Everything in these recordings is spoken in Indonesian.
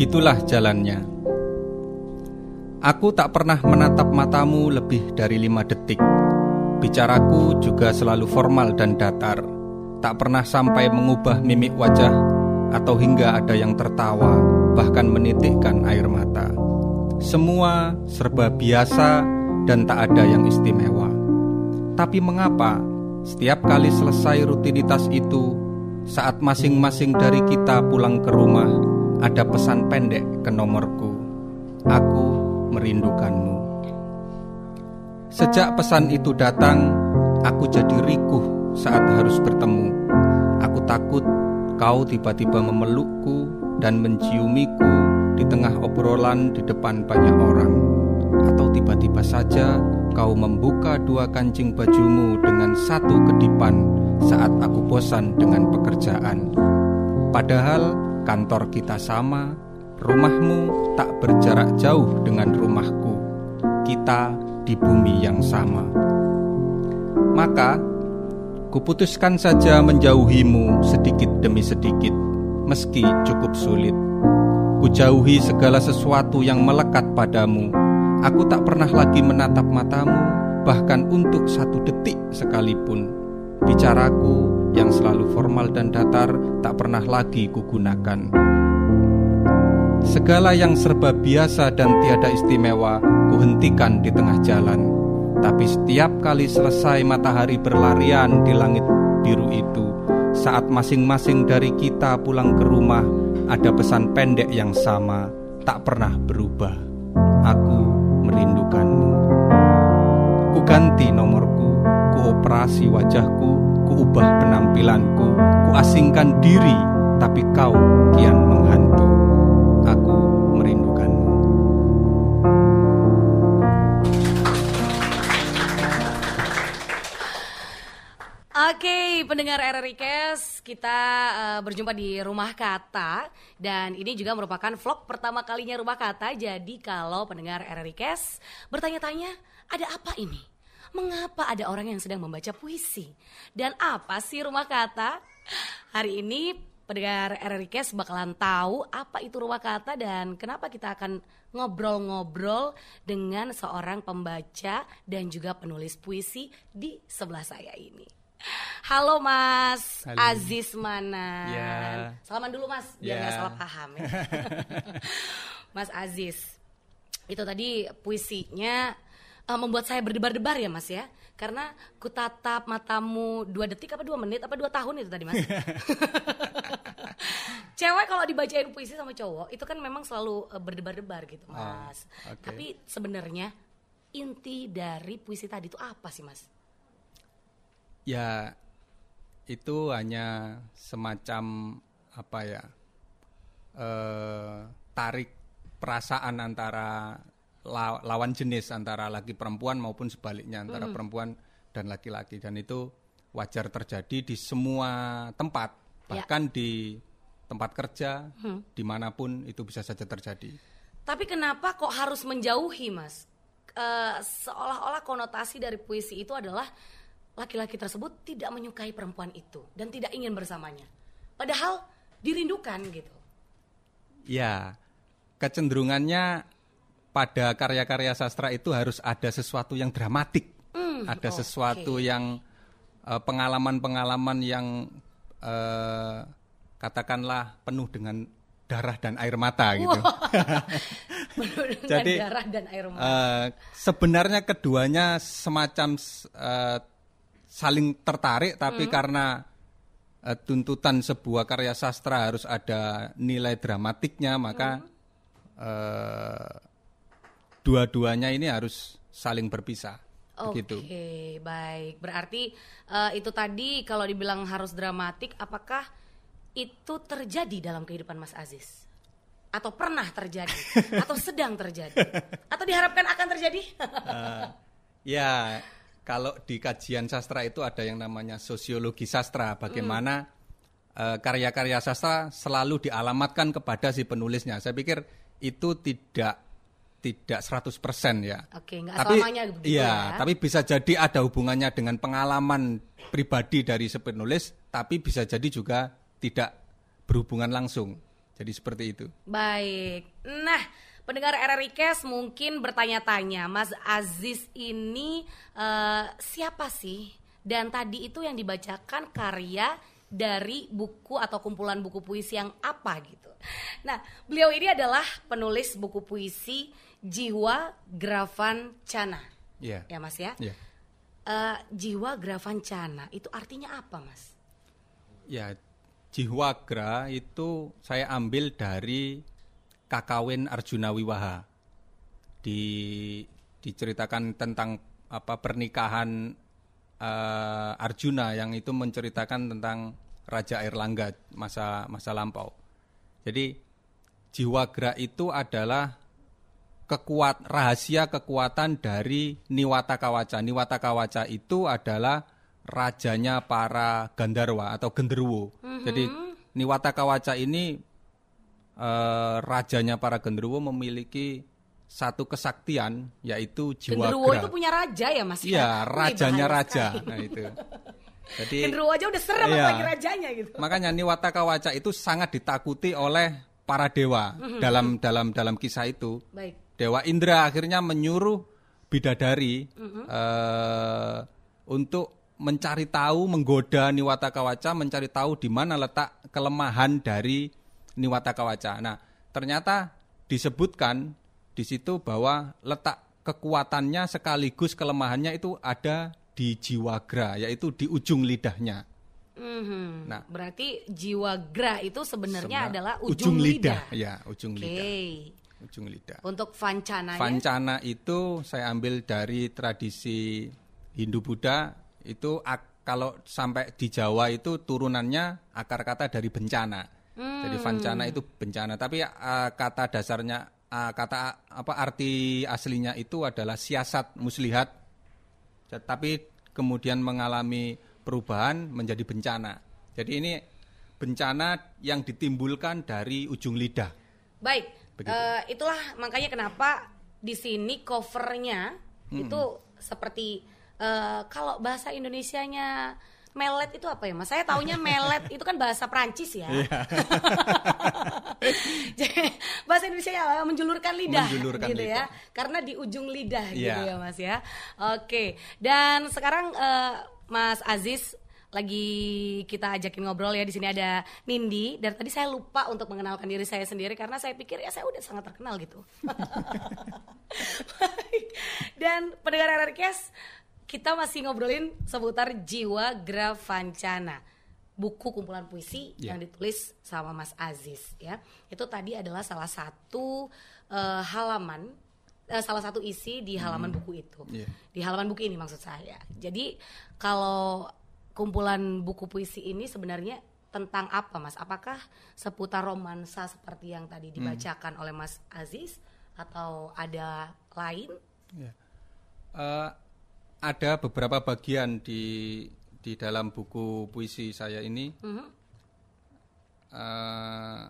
begitulah jalannya. Aku tak pernah menatap matamu lebih dari lima detik. Bicaraku juga selalu formal dan datar, tak pernah sampai mengubah mimik wajah atau hingga ada yang tertawa, bahkan menitikkan air mata. Semua serba biasa dan tak ada yang istimewa. Tapi mengapa setiap kali selesai rutinitas itu, saat masing-masing dari kita pulang ke rumah, ada pesan pendek ke nomorku. Aku merindukanmu. Sejak pesan itu datang, aku jadi rikuh saat harus bertemu. Aku takut kau tiba-tiba memelukku dan menciumiku di tengah obrolan di depan banyak orang, atau tiba-tiba saja kau membuka dua kancing bajumu dengan satu kedipan saat aku bosan dengan pekerjaan. Padahal kantor kita sama, rumahmu tak berjarak jauh dengan rumahku. Kita di bumi yang sama. Maka, kuputuskan saja menjauhimu sedikit demi sedikit, meski cukup sulit. Kujauhi segala sesuatu yang melekat padamu. Aku tak pernah lagi menatap matamu, bahkan untuk satu detik sekalipun. Bicaraku yang selalu formal dan datar tak pernah lagi kugunakan. Segala yang serba biasa dan tiada istimewa kuhentikan di tengah jalan. Tapi setiap kali selesai matahari berlarian di langit biru itu, saat masing-masing dari kita pulang ke rumah, ada pesan pendek yang sama, tak pernah berubah. Aku merindukanmu. Ku ganti nomorku, ku operasi wajahku, ku ubah penampilanku, ku asingkan diri, tapi kau kian menghantu. Aku merindukanmu. Oke, pendengar RRI Cash, kita uh, berjumpa di Rumah Kata dan ini juga merupakan vlog pertama kalinya Rumah Kata. Jadi kalau pendengar RRI Cash bertanya-tanya, ada apa ini? Mengapa ada orang yang sedang membaca puisi? Dan apa sih Rumah Kata? Hari ini pendengar Cash bakalan tahu apa itu Rumah Kata dan kenapa kita akan ngobrol-ngobrol dengan seorang pembaca dan juga penulis puisi di sebelah saya ini. Halo Mas Halo. Aziz Manan. Ya. Salaman dulu Mas, biar Ya. nggak salah paham ya. mas Aziz, itu tadi puisinya eh, membuat saya berdebar-debar ya Mas ya. Karena ku tatap matamu dua detik apa dua menit apa dua tahun itu tadi Mas. Cewek kalau dibacain puisi sama cowok itu kan memang selalu eh, berdebar-debar gitu Ah, Mas. oke. Tapi sebenarnya inti dari puisi tadi itu apa sih Mas? Ya, itu hanya semacam apa ya? eh tarik perasaan antara lawan jenis antara laki perempuan maupun sebaliknya antara perempuan dan laki-laki dan itu wajar terjadi di semua tempat Ya. bahkan di tempat kerja di mana pun itu bisa saja terjadi. Tapi kenapa kok harus menjauhi, Mas? Eh, seolah-olah konotasi dari puisi itu adalah laki-laki tersebut tidak menyukai perempuan itu dan tidak ingin bersamanya. Padahal dirindukan gitu. Ya, kecenderungannya pada karya-karya sastra itu harus ada sesuatu yang dramatik, Hmm, ada oke. sesuatu yang eh, pengalaman-pengalaman yang eh, katakanlah penuh dengan darah dan air mata gitu. Jadi, darah dan air mata. Eh, sebenarnya keduanya semacam eh, saling tertarik, tapi Hmm. karena tuntutan sebuah karya sastra harus ada nilai dramatiknya, maka Hmm. eh, dua-duanya ini harus saling berpisah. Oke, Begitu. baik. Berarti eh, itu tadi kalau dibilang harus dramatik, apakah itu terjadi dalam kehidupan Mas Aziz? Atau pernah terjadi? atau sedang terjadi? Atau diharapkan akan terjadi? Eh, ya, kalau di kajian sastra itu ada yang namanya sosiologi sastra, bagaimana eh, karya-karya sastra selalu dialamatkan kepada si penulisnya. Saya pikir itu tidak tidak 100% ya. Oke, nggak selamanya begitu iya, ya. tapi bisa jadi ada hubungannya dengan pengalaman pribadi dari si penulis, tapi bisa jadi juga tidak berhubungan langsung. Jadi seperti itu. Baik. Nah, pendengar RRI Cash mungkin bertanya-tanya, Mas Aziz ini uh, siapa sih? Dan tadi itu yang dibacakan karya dari buku atau kumpulan buku puisi yang apa gitu. Nah, beliau ini adalah penulis buku puisi Jiwa Gravan Cana. Iya. Ya, Mas ya. Iya. Uh, Jiwa Gravan Cana itu artinya apa, Mas? Ya, Jiwagra itu saya ambil dari Kakawin Arjuna Wiwaha. Di diceritakan tentang apa pernikahan uh, Arjuna yang itu menceritakan tentang Raja Airlangga masa masa lampau. Jadi Jiwagra itu adalah kekuat rahasia kekuatan dari Niwata Kawaca. Niwata Kawaca itu adalah rajanya para Gandarwa atau Genderuwo. Mm-hmm. Jadi Niwata Kawaca ini uh, rajanya para Genderuwo memiliki satu kesaktian yaitu jiwa Genderuwo itu punya raja ya Mas? Iya, rajanya raja. Nah itu. Jadi Genderuwo aja udah serem iya, apalagi rajanya gitu. Makanya Niwata Kawaca itu sangat ditakuti oleh para dewa mm-hmm. dalam dalam dalam kisah itu. Baik. Dewa Indra akhirnya menyuruh bidadari mm-hmm. uh, untuk mencari tahu, menggoda Niwata Kawaca, mencari tahu di mana letak kelemahan dari Niwata Kawaca. Nah, ternyata disebutkan di situ bahwa letak kekuatannya sekaligus kelemahannya itu ada di jiwagra, yaitu di ujung lidahnya. Mm-hmm. Nah, berarti jiwagra itu sebenarnya adalah ujung, ujung lidah. lidah. Ya, ujung okay. lidah. Ujung lidah. Untuk vancana. Vancana itu saya ambil dari tradisi Hindu Buddha itu kalau sampai di Jawa itu turunannya akar kata dari bencana. Hmm. Jadi vancana itu bencana, tapi uh, kata dasarnya uh, kata apa arti aslinya itu adalah siasat muslihat. Tapi kemudian mengalami perubahan menjadi bencana. Jadi ini bencana yang ditimbulkan dari ujung lidah. Baik, uh, itulah makanya kenapa di sini covernya hmm. itu seperti uh, kalau bahasa Indonesianya melet itu apa ya mas? Saya taunya melet itu kan bahasa Prancis ya. Yeah. bahasa Indonesia ya menjulurkan lidah menjulurkan gitu ya. lidah. ya. Karena di ujung lidah yeah. gitu ya mas ya. Oke. Dan sekarang uh, Mas Aziz lagi kita ajakin ngobrol ya di sini ada Nindi dan tadi saya lupa untuk mengenalkan diri saya sendiri karena saya pikir ya saya udah sangat terkenal gitu. dan pendengar RRQS kita masih ngobrolin seputar Jiwa Gravancana buku kumpulan puisi yeah. yang ditulis sama Mas Aziz ya. Itu tadi adalah salah satu uh, halaman uh, salah satu isi di halaman hmm. buku itu. Yeah. Di halaman buku ini maksud saya. Jadi kalau kumpulan buku puisi ini sebenarnya tentang apa Mas? Apakah seputar romansa seperti yang tadi hmm. dibacakan hmm. oleh Mas Aziz atau ada lain? Yeah. Uh, ada beberapa bagian di di dalam buku puisi saya ini mm-hmm. uh,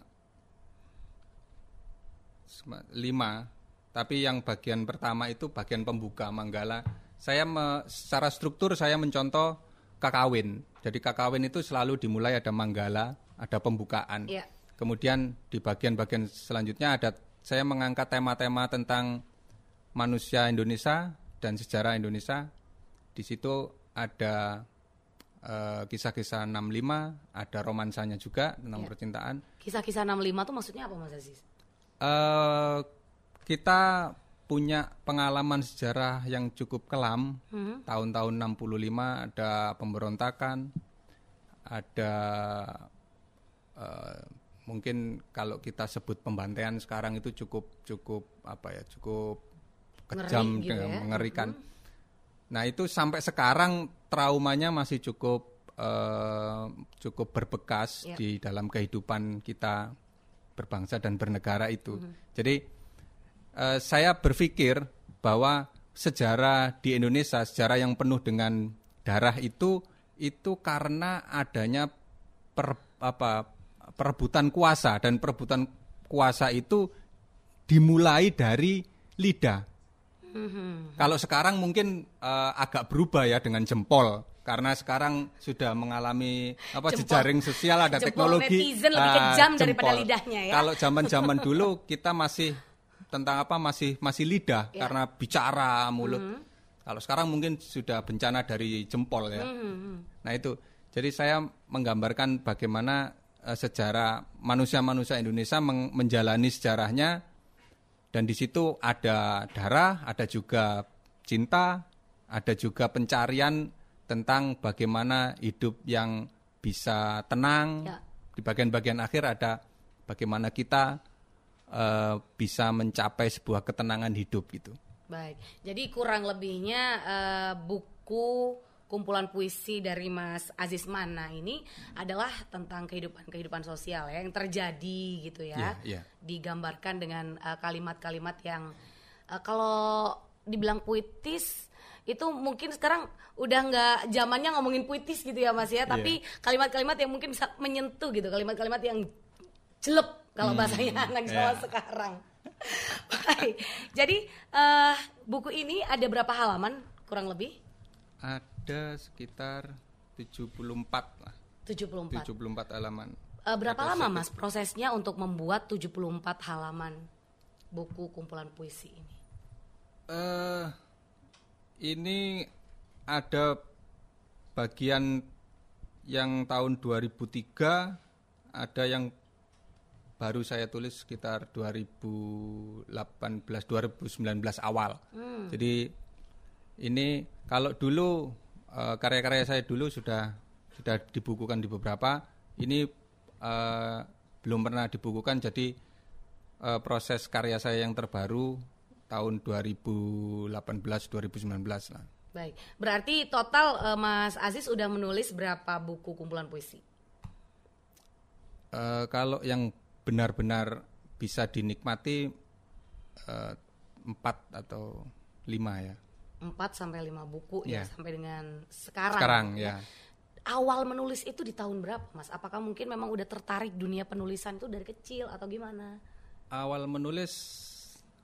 lima tapi yang bagian pertama itu bagian pembuka manggala saya me, secara struktur saya mencontoh kakawin jadi kakawin itu selalu dimulai ada manggala ada pembukaan yeah. kemudian di bagian-bagian selanjutnya ada saya mengangkat tema-tema tentang manusia Indonesia dan sejarah Indonesia di situ ada uh, kisah-kisah 65, ada romansanya juga tentang ya. percintaan. Kisah-kisah 65 itu maksudnya apa Mas Aziz? Uh, kita punya pengalaman sejarah yang cukup kelam. Hmm. Tahun-tahun 65 ada pemberontakan, ada uh, mungkin kalau kita sebut pembantaian sekarang itu cukup cukup apa ya, cukup kejam Ngeri gitu ya? mengerikan. Hmm Nah itu sampai sekarang traumanya masih cukup uh, cukup berbekas yeah. di dalam kehidupan kita berbangsa dan bernegara itu. Mm -hmm. Jadi uh, saya berpikir bahwa sejarah di Indonesia, sejarah yang penuh dengan darah itu itu karena adanya per, apa perebutan kuasa dan perebutan kuasa itu dimulai dari lidah. Mm-hmm. Kalau sekarang mungkin uh, agak berubah ya dengan jempol. karena sekarang sudah mengalami apa Jempol. jejaring sosial ada Jempol teknologi netizen lebih ah, kejam daripada jempol. lidahnya ya. Kalau zaman-zaman dulu kita masih tentang apa masih masih lidah Ya. karena bicara mulut. Kalau sekarang mungkin sudah bencana dari jempol ya. Nah itu. Jadi saya menggambarkan bagaimana eh, sejarah manusia-manusia Indonesia menjalani sejarahnya dan di situ ada darah, ada juga cinta, ada juga pencarian tentang bagaimana hidup yang bisa tenang. Ya. Di bagian-bagian akhir ada bagaimana kita eh, bisa mencapai sebuah ketenangan hidup gitu. Baik, jadi kurang lebihnya eh, buku kumpulan puisi dari Mas Aziz Mana ini adalah tentang kehidupan-kehidupan sosial ya yang terjadi gitu ya. Iya, iya. Digambarkan dengan eh, kalimat-kalimat yang eh, kalau dibilang puitis itu mungkin sekarang udah nggak zamannya ngomongin puitis gitu ya Mas ya, tapi kalimat-kalimat yang mungkin bisa menyentuh gitu, kalimat-kalimat yang jelek kalau bahasanya anak Jawa ya. sekarang. Baik. Jadi eh, buku ini ada berapa halaman kurang lebih? Ada sekitar 74 lah. 74. 74 halaman. Eh, berapa Ada lama Mas prosesnya untuk membuat 74 halaman buku kumpulan puisi ini? eh ini ada bagian yang tahun 2003, ada yang baru saya tulis sekitar 2018 2019 awal. Jadi ini kalau dulu eh, karya-karya saya dulu sudah sudah dibukukan di beberapa, ini eh, belum pernah dibukukan jadi eh, proses karya saya yang terbaru tahun 2018 2019 lah. Baik. Berarti total eh, Mas Aziz udah menulis berapa buku kumpulan puisi? Eh, kalau yang benar-benar bisa dinikmati eh, empat atau lima ya. 4 sampai 5 buku ya Iya. sampai dengan sekarang. Sekarang ya. Awal menulis itu di tahun berapa, Mas? Apakah mungkin memang udah tertarik dunia penulisan itu dari kecil atau gimana? Awal menulis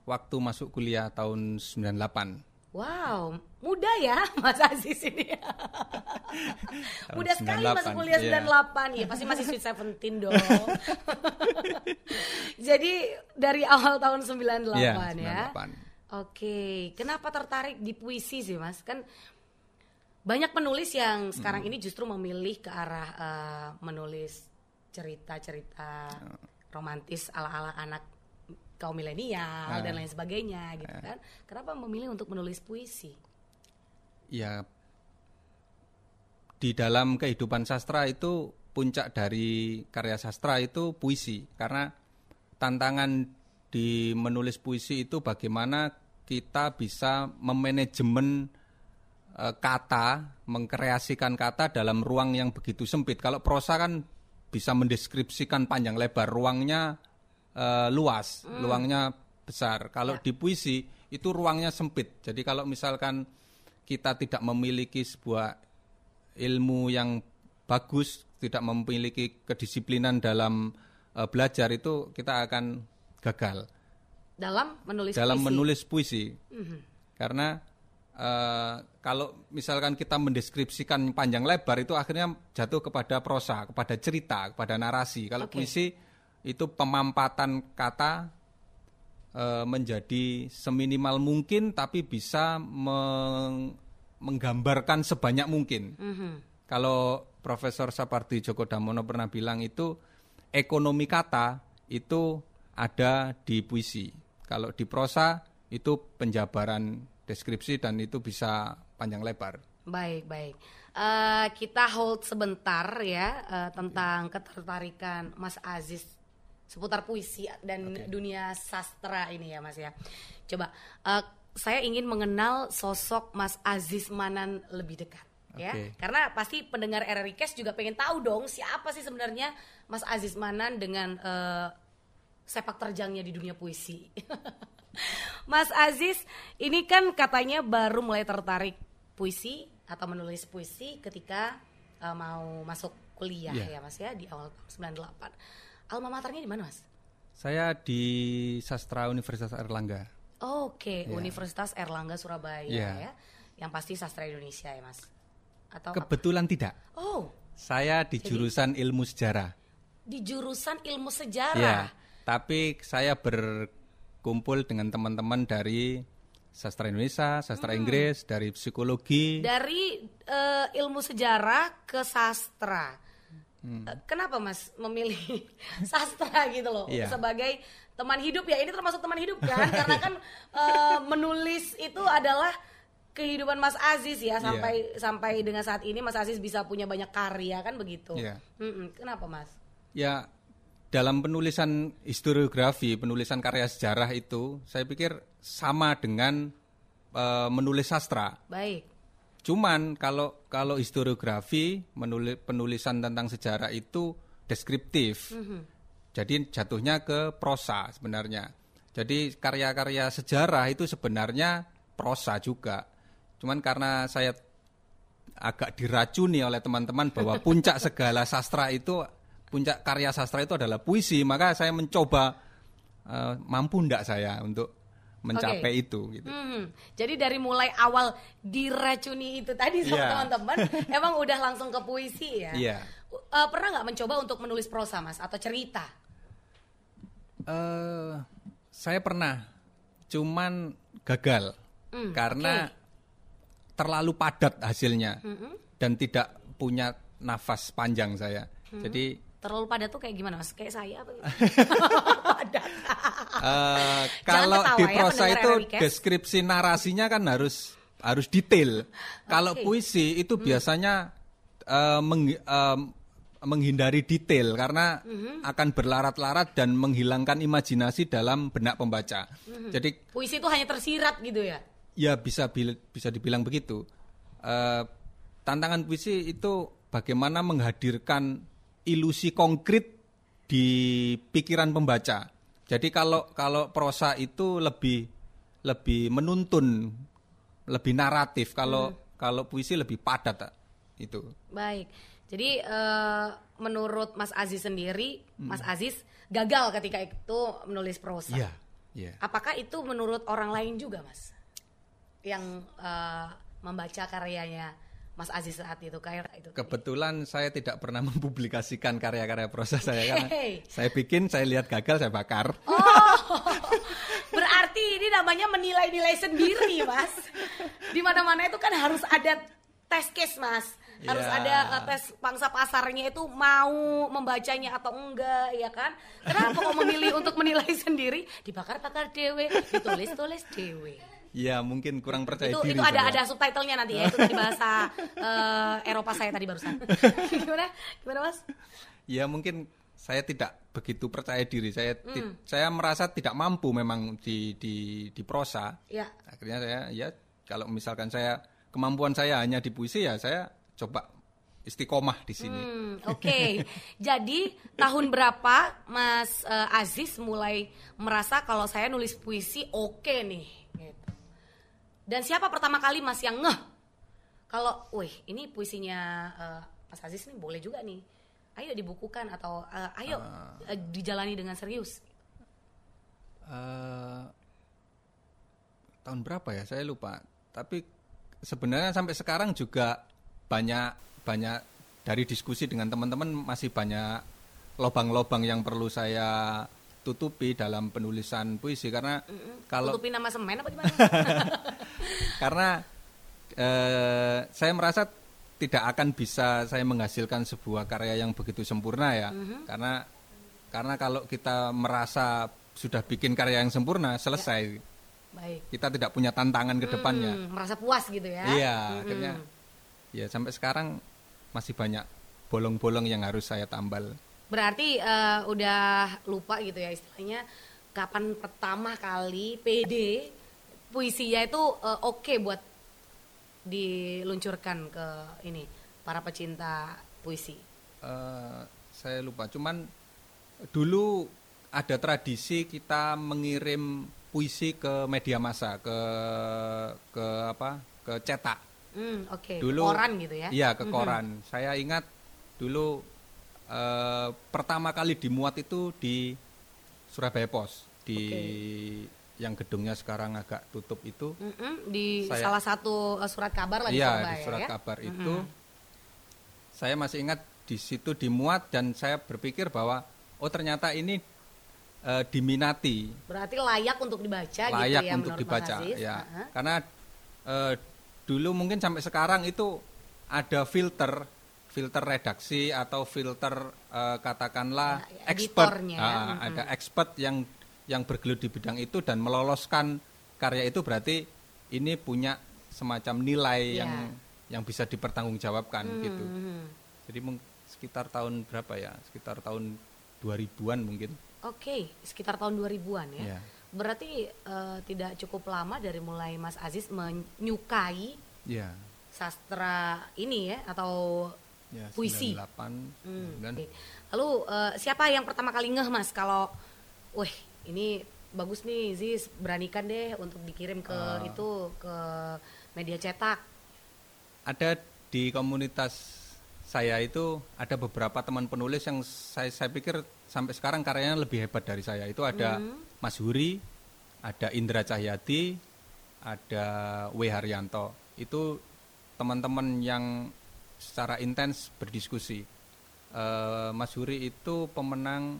waktu masuk kuliah tahun 98. Wow, muda ya Mas Aziz ini. muda sekali 98, masuk kuliah iya. 98. Iya, pasti masih sweet 17 dong. Jadi dari awal tahun 98 Iya, ya. 98. Oke, kenapa tertarik di puisi sih Mas? Kan banyak penulis yang sekarang ini justru memilih ke arah eh, menulis cerita-cerita romantis ala-ala anak kaum milenial dan lain sebagainya gitu kan. Kenapa memilih untuk menulis puisi? Ya di dalam kehidupan sastra itu puncak dari karya sastra itu puisi karena tantangan di menulis puisi itu bagaimana kita bisa memanajemen eh, kata, mengkreasikan kata dalam ruang yang begitu sempit. Kalau prosa kan bisa mendeskripsikan panjang lebar, ruangnya eh, luas, luangnya besar. Kalau di puisi itu ruangnya sempit. Jadi kalau misalkan kita tidak memiliki sebuah ilmu yang bagus, tidak memiliki kedisiplinan dalam eh, belajar itu kita akan gagal Dalam menulis dalam puisi. menulis puisi. Karena eh, kalau misalkan kita mendeskripsikan panjang lebar itu akhirnya jatuh kepada prosa, kepada cerita, kepada narasi. Kalau Oke. puisi itu pemampatan kata eh, menjadi seminimal mungkin tapi bisa meng- menggambarkan sebanyak mungkin. Mhm. Kalau Profesor Sapardi Djoko Damono pernah bilang itu ekonomi kata itu ada di puisi. Kalau di prosa itu penjabaran deskripsi dan itu bisa panjang lebar. Baik, baik. Eh, kita hold sebentar ya eh, tentang ketertarikan Mas Aziz seputar puisi dan dunia sastra ini ya Mas ya. Coba eh, saya ingin mengenal sosok Mas Aziz Manan lebih dekat ya. Karena pasti pendengar RRI Cash juga pengen tahu dong siapa sih sebenarnya Mas Aziz Manan dengan eh, sepak terjangnya di dunia puisi. Mas Aziz, ini kan katanya baru mulai tertarik puisi atau menulis puisi ketika eh, mau masuk kuliah Iya. ya Mas ya di awal tahun 98. Alma maternya di mana Mas? Saya di Sastra Universitas Erlangga. Oke, Iya. Universitas Erlangga Surabaya Iya. ya. Yang pasti sastra Indonesia ya Mas. atau apa? Kebetulan tidak. Oh, Saya di jurusan ilmu sejarah. di jurusan ilmu sejarah. Ya, tapi saya berkumpul dengan teman-teman dari sastra Indonesia, sastra Hmm. Inggris, dari psikologi. Dari eh, ilmu sejarah ke sastra. Hmm. Eh, Kenapa Mas memilih sastra gitu loh Iya. sebagai teman hidup ya? Ini termasuk teman hidup kan? Karena kan eh, menulis itu adalah kehidupan Mas Aziz ya sampai sampai dengan saat ini Mas Aziz bisa punya banyak karya kan begitu. Iya. Mm-mm. Kenapa Mas? Ya, dalam penulisan historiografi, penulisan karya sejarah itu, saya pikir sama dengan eh, menulis sastra. Baik. Cuman kalau kalau historiografi, menuli- penulisan tentang sejarah itu deskriptif. Jadi jatuhnya ke prosa sebenarnya. Jadi karya-karya sejarah itu sebenarnya prosa juga. Cuman karena saya agak diracuni oleh teman-teman bahwa puncak segala sastra itu puncak karya sastra itu adalah puisi, maka saya mencoba eh, mampu ndak saya untuk mencapai itu gitu. Hmm, Jadi dari mulai awal diracuni itu tadi sama Iya. teman-teman, emang udah langsung ke puisi ya? Iya. Uh, pernah nggak mencoba untuk menulis prosa mas atau cerita? eh saya pernah, cuman gagal Hmm, karena terlalu padat hasilnya dan tidak punya nafas panjang saya. Jadi Terlalu padat tuh kayak gimana mas? Kayak saya apa? gitu? Padat. eh, kalau ketawa di ya, prosa pendengar itu deskripsi narasinya kan harus harus detail. Kalau puisi itu biasanya eh, meng- eh, menghindari detail karena akan berlarat-larat dan menghilangkan imajinasi dalam benak pembaca. Jadi Puisi itu hanya tersirat gitu ya? Ya bisa bisa dibilang begitu. Eh, tantangan puisi itu bagaimana menghadirkan ilusi konkret di pikiran pembaca. Jadi kalau kalau prosa itu lebih lebih menuntun, lebih naratif. Kalau kalau puisi lebih padat itu. Baik. Jadi eh, menurut Mas Aziz sendiri, Mas Aziz gagal ketika itu menulis prosa. Iya, iya. Apakah itu menurut orang lain juga, Mas? Yang eh, membaca karyanya Mas Aziz saat itu kayak itu. Kebetulan saya tidak pernah mempublikasikan karya-karya prosa saya karena saya bikin, saya lihat gagal, saya bakar. Oh, berarti ini namanya menilai-nilai sendiri, Mas. Di mana-mana itu kan harus ada tes case, Mas. Harus Ya. ada uh, tes pangsa pasarnya itu mau membacanya atau enggak, ya kan? Kenapa kok memilih untuk menilai sendiri? Dibakar-bakar dewe, ditulis-tulis dewe. Ya mungkin kurang percaya itu diri. itu ada saya. ada subtitlenya nanti ya itu di bahasa eh, Eropa saya tadi barusan. gimana? Gimana, Mas? Ya mungkin saya tidak begitu percaya diri. Saya Hmm. ti- saya merasa tidak mampu memang di di di prosa. Ya. Akhirnya saya ya kalau misalkan saya kemampuan saya hanya di puisi ya saya coba istiqomah di sini. Hmm, Oke, jadi tahun berapa Mas eh, Aziz mulai merasa kalau saya nulis puisi oke nih? Dan siapa pertama kali Mas yang ngeh? Kalau, wih ini puisinya eh, Mas Aziz nih boleh juga nih. Ayo dibukukan atau eh, ayo eh, dijalani dengan serius. Eh, tahun berapa ya? Saya lupa. Tapi sebenarnya sampai sekarang juga banyak banyak dari diskusi dengan teman-teman masih banyak lobang-lobang yang perlu saya tutupi dalam penulisan puisi karena kalau Tutupin nama semen apa gimana? karena eh, saya merasa tidak akan bisa saya menghasilkan sebuah karya yang begitu sempurna ya. Karena karena kalau kita merasa sudah bikin karya yang sempurna selesai. Baik. kita tidak punya tantangan ke depannya. Hmm, merasa puas gitu ya? iya akhirnya ya sampai sekarang masih banyak bolong-bolong yang harus saya tambal Berarti eh, udah lupa gitu ya istilahnya kapan pertama kali PD puisinya itu eh, oke buat diluncurkan ke ini para pecinta puisi. Eh, saya lupa cuman dulu ada tradisi kita mengirim puisi ke media massa ke ke apa ke cetak Hmm, oke. dulu Koran gitu ya? iya ke koran saya ingat dulu eh, pertama kali dimuat itu di Surabaya Pos di yang gedungnya sekarang agak tutup itu. Mm-mm, di Saya- salah satu eh, surat kabar lah di iya Surabaya di surat ya. kabar itu. Saya masih ingat di situ dimuat dan saya berpikir bahwa oh ternyata ini eh, diminati. Berarti layak untuk dibaca layak gitu ya untuk dibaca ya. Heeh. karena eh, dulu mungkin sampai sekarang itu ada filter filter redaksi atau filter eh, katakanlah Ya, expert Ah, mm-mm. ada expert yang yang bergelut di bidang itu dan meloloskan karya itu berarti ini punya semacam nilai Ya. yang yang bisa dipertanggungjawabkan gitu Mhm. jadi sekitar tahun berapa ya sekitar tahun 2000-an mungkin Oke, sekitar tahun 2000-an ya. ya Berarti eh, tidak cukup lama dari mulai Mas Aziz menyukai ya sastra ini ya atau ya Puisi. 98 Hmm, dan. Lalu eh, siapa yang pertama kali ngeh Mas kalau wah ini bagus nih Ziz beranikan deh untuk dikirim ke Ah. itu ke media cetak. ada di komunitas saya itu ada beberapa teman penulis yang saya saya pikir sampai sekarang karyanya lebih hebat dari saya. Itu ada Hmm. Mas Huri, ada Indra Cahyadi, ada W Haryanto. Itu teman-teman yang secara intens berdiskusi. Eh, Mas Huri itu pemenang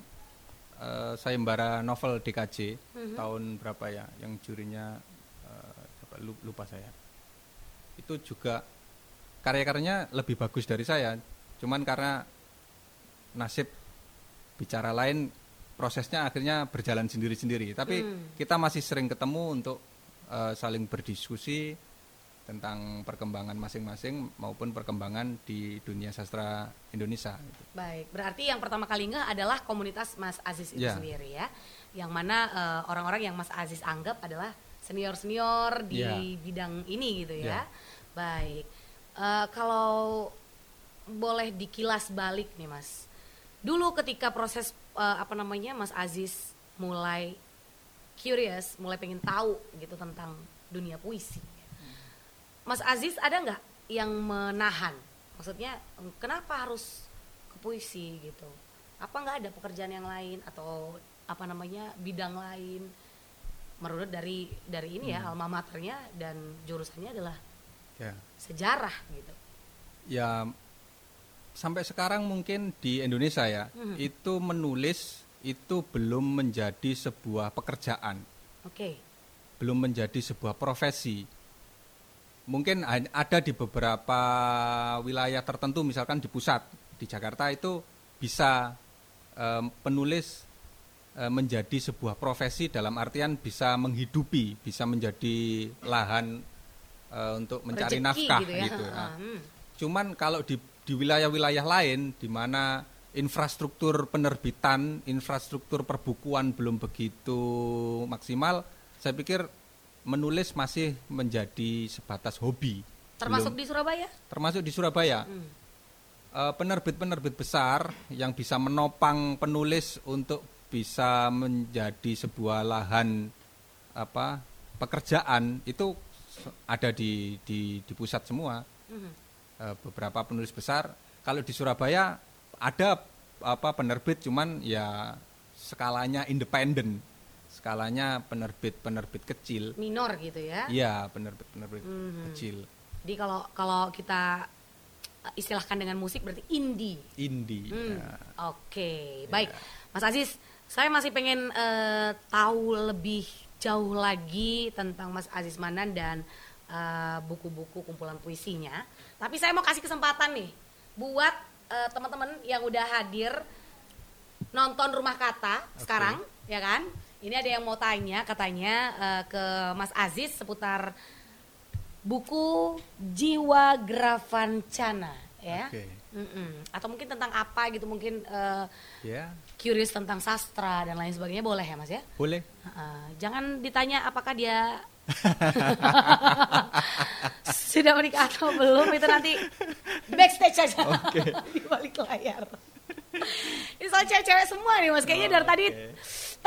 eh, sayembara novel DKJ tahun berapa ya? Yang jurinya? Lu- lupa saya. Itu juga karya-karyanya lebih bagus dari saya. Cuman karena nasib bicara lain prosesnya akhirnya berjalan sendiri-sendiri. Tapi Hmm. kita masih sering ketemu untuk eh, saling berdiskusi tentang perkembangan masing-masing maupun perkembangan di dunia sastra Indonesia. Baik, berarti yang pertama kali ngeh adalah komunitas Mas Aziz itu Ya. sendiri ya. Yang mana eh, orang-orang yang Mas Aziz anggap adalah senior-senior di Ya. bidang ini gitu ya. Ya. Baik. Eh, kalau boleh dikilas balik nih Mas. Dulu ketika proses eh, apa namanya Mas Aziz mulai curious, mulai pengen tahu gitu tentang dunia puisi. Mas Aziz ada nggak yang menahan? Maksudnya kenapa harus ke puisi gitu? Apa nggak ada pekerjaan yang lain atau apa namanya bidang lain? Menurut dari dari ini ya alma maternya dan jurusannya adalah Ya. sejarah gitu. ya sampai sekarang mungkin di Indonesia ya Mhm. itu menulis itu belum menjadi sebuah pekerjaan Oke. belum menjadi sebuah profesi mungkin ada di beberapa wilayah tertentu misalkan di pusat di Jakarta itu bisa em, penulis eh, menjadi sebuah profesi dalam artian bisa menghidupi bisa menjadi lahan eh, untuk mencari Rezeki nafkah gitu ya. gitu. Nah, hmm. Cuman kalau di di wilayah-wilayah lain di mana infrastruktur penerbitan, infrastruktur perbukuan belum begitu maksimal, saya pikir menulis masih menjadi sebatas hobi. Termasuk Belum- di Surabaya? termasuk di Surabaya. Hmm. Eh, penerbit-penerbit besar yang bisa menopang penulis untuk bisa menjadi sebuah lahan apa pekerjaan itu ada di di, di pusat semua Mhm. Eh, beberapa penulis besar kalau di Surabaya ada apa penerbit cuman ya skalanya independen skalanya penerbit-penerbit kecil Minor gitu ya. iya penerbit-penerbit Mhm. kecil Jadi kalau kalau kita istilahkan dengan musik berarti indie. indie Hmm, ya. Oke, baik, Mas Aziz, saya masih pengen eh, tahu lebih jauh lagi tentang Mas Aziz Manan dan eh, buku-buku kumpulan puisinya. Tapi saya mau kasih kesempatan nih buat eh, teman-teman yang udah hadir nonton Rumah Kata sekarang, ya kan? Ini ada yang mau tanya katanya eh, ke Mas Aziz seputar buku Jiwa Gravancana, ya. Oke. Mm-mm. Atau mungkin tentang apa gitu mungkin eh, ya curious tentang sastra dan lain sebagainya boleh ya mas ya. boleh Heeh. jangan ditanya apakah dia sudah menikah atau belum itu nanti backstage aja di balik layar. Ini soal cewek-cewek semua nih mas kayaknya dari tadi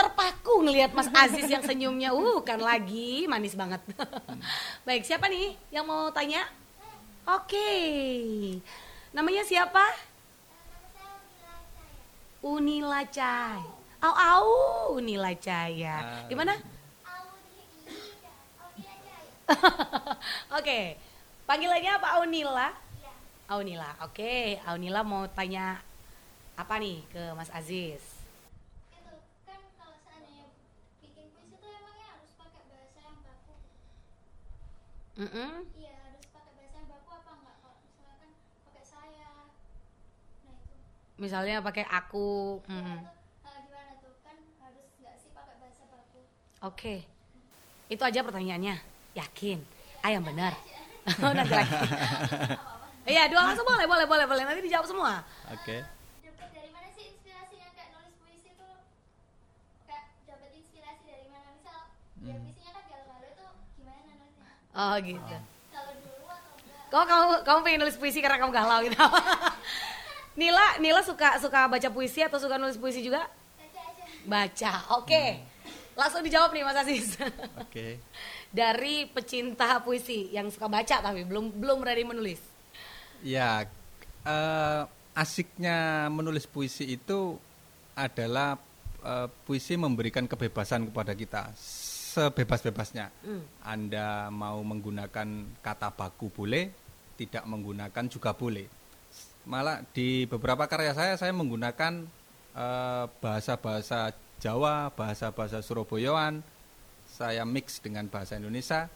terpaku ngelihat Mas Aziz yang senyumnya uh kan lagi manis banget. Baik siapa nih yang mau tanya? Oke, namanya siapa? Unila Cahaya. Au au Unila Cahaya. Ah. Di mana? Oke, panggilannya apa Aunila? Aunila, oke. Aunila mau tanya apa nih ke Mas Aziz? itu kan kalau seandainya bikin puisi tuh emangnya harus pakai bahasa yang baku Mm-mm. iya harus pakai bahasa yang baku apa enggak kalau misalkan pakai saya nah itu Misalnya pakai aku. Iya, mm. tuh, eh, gimana tuh kan harus nggak sih pakai bahasa baku Oke, itu aja pertanyaannya. Yakin? Ah yang benar. Nanti lagi. Iya, dua langsung boleh, boleh, boleh, boleh. Nanti dijawab semua. Oke. dapat dari Oh gitu. kalau dulu atau enggak Kok kamu kamu pengen nulis puisi karena kamu galau gitu? Nila, Nila suka suka baca puisi atau suka nulis puisi juga? baca aja Baca. Oke. Langsung dijawab nih Mas Aziz. Oke. Dari pecinta puisi yang suka baca tapi belum belum berani menulis. Ya, eh, asiknya menulis puisi itu adalah eh, puisi memberikan kebebasan kepada kita sebebas-bebasnya. Hmm. Anda mau menggunakan kata baku boleh, tidak menggunakan juga boleh. Malah di beberapa karya saya saya menggunakan eh, bahasa-bahasa Jawa, bahasa-bahasa Surabayaan, saya mix dengan bahasa Indonesia.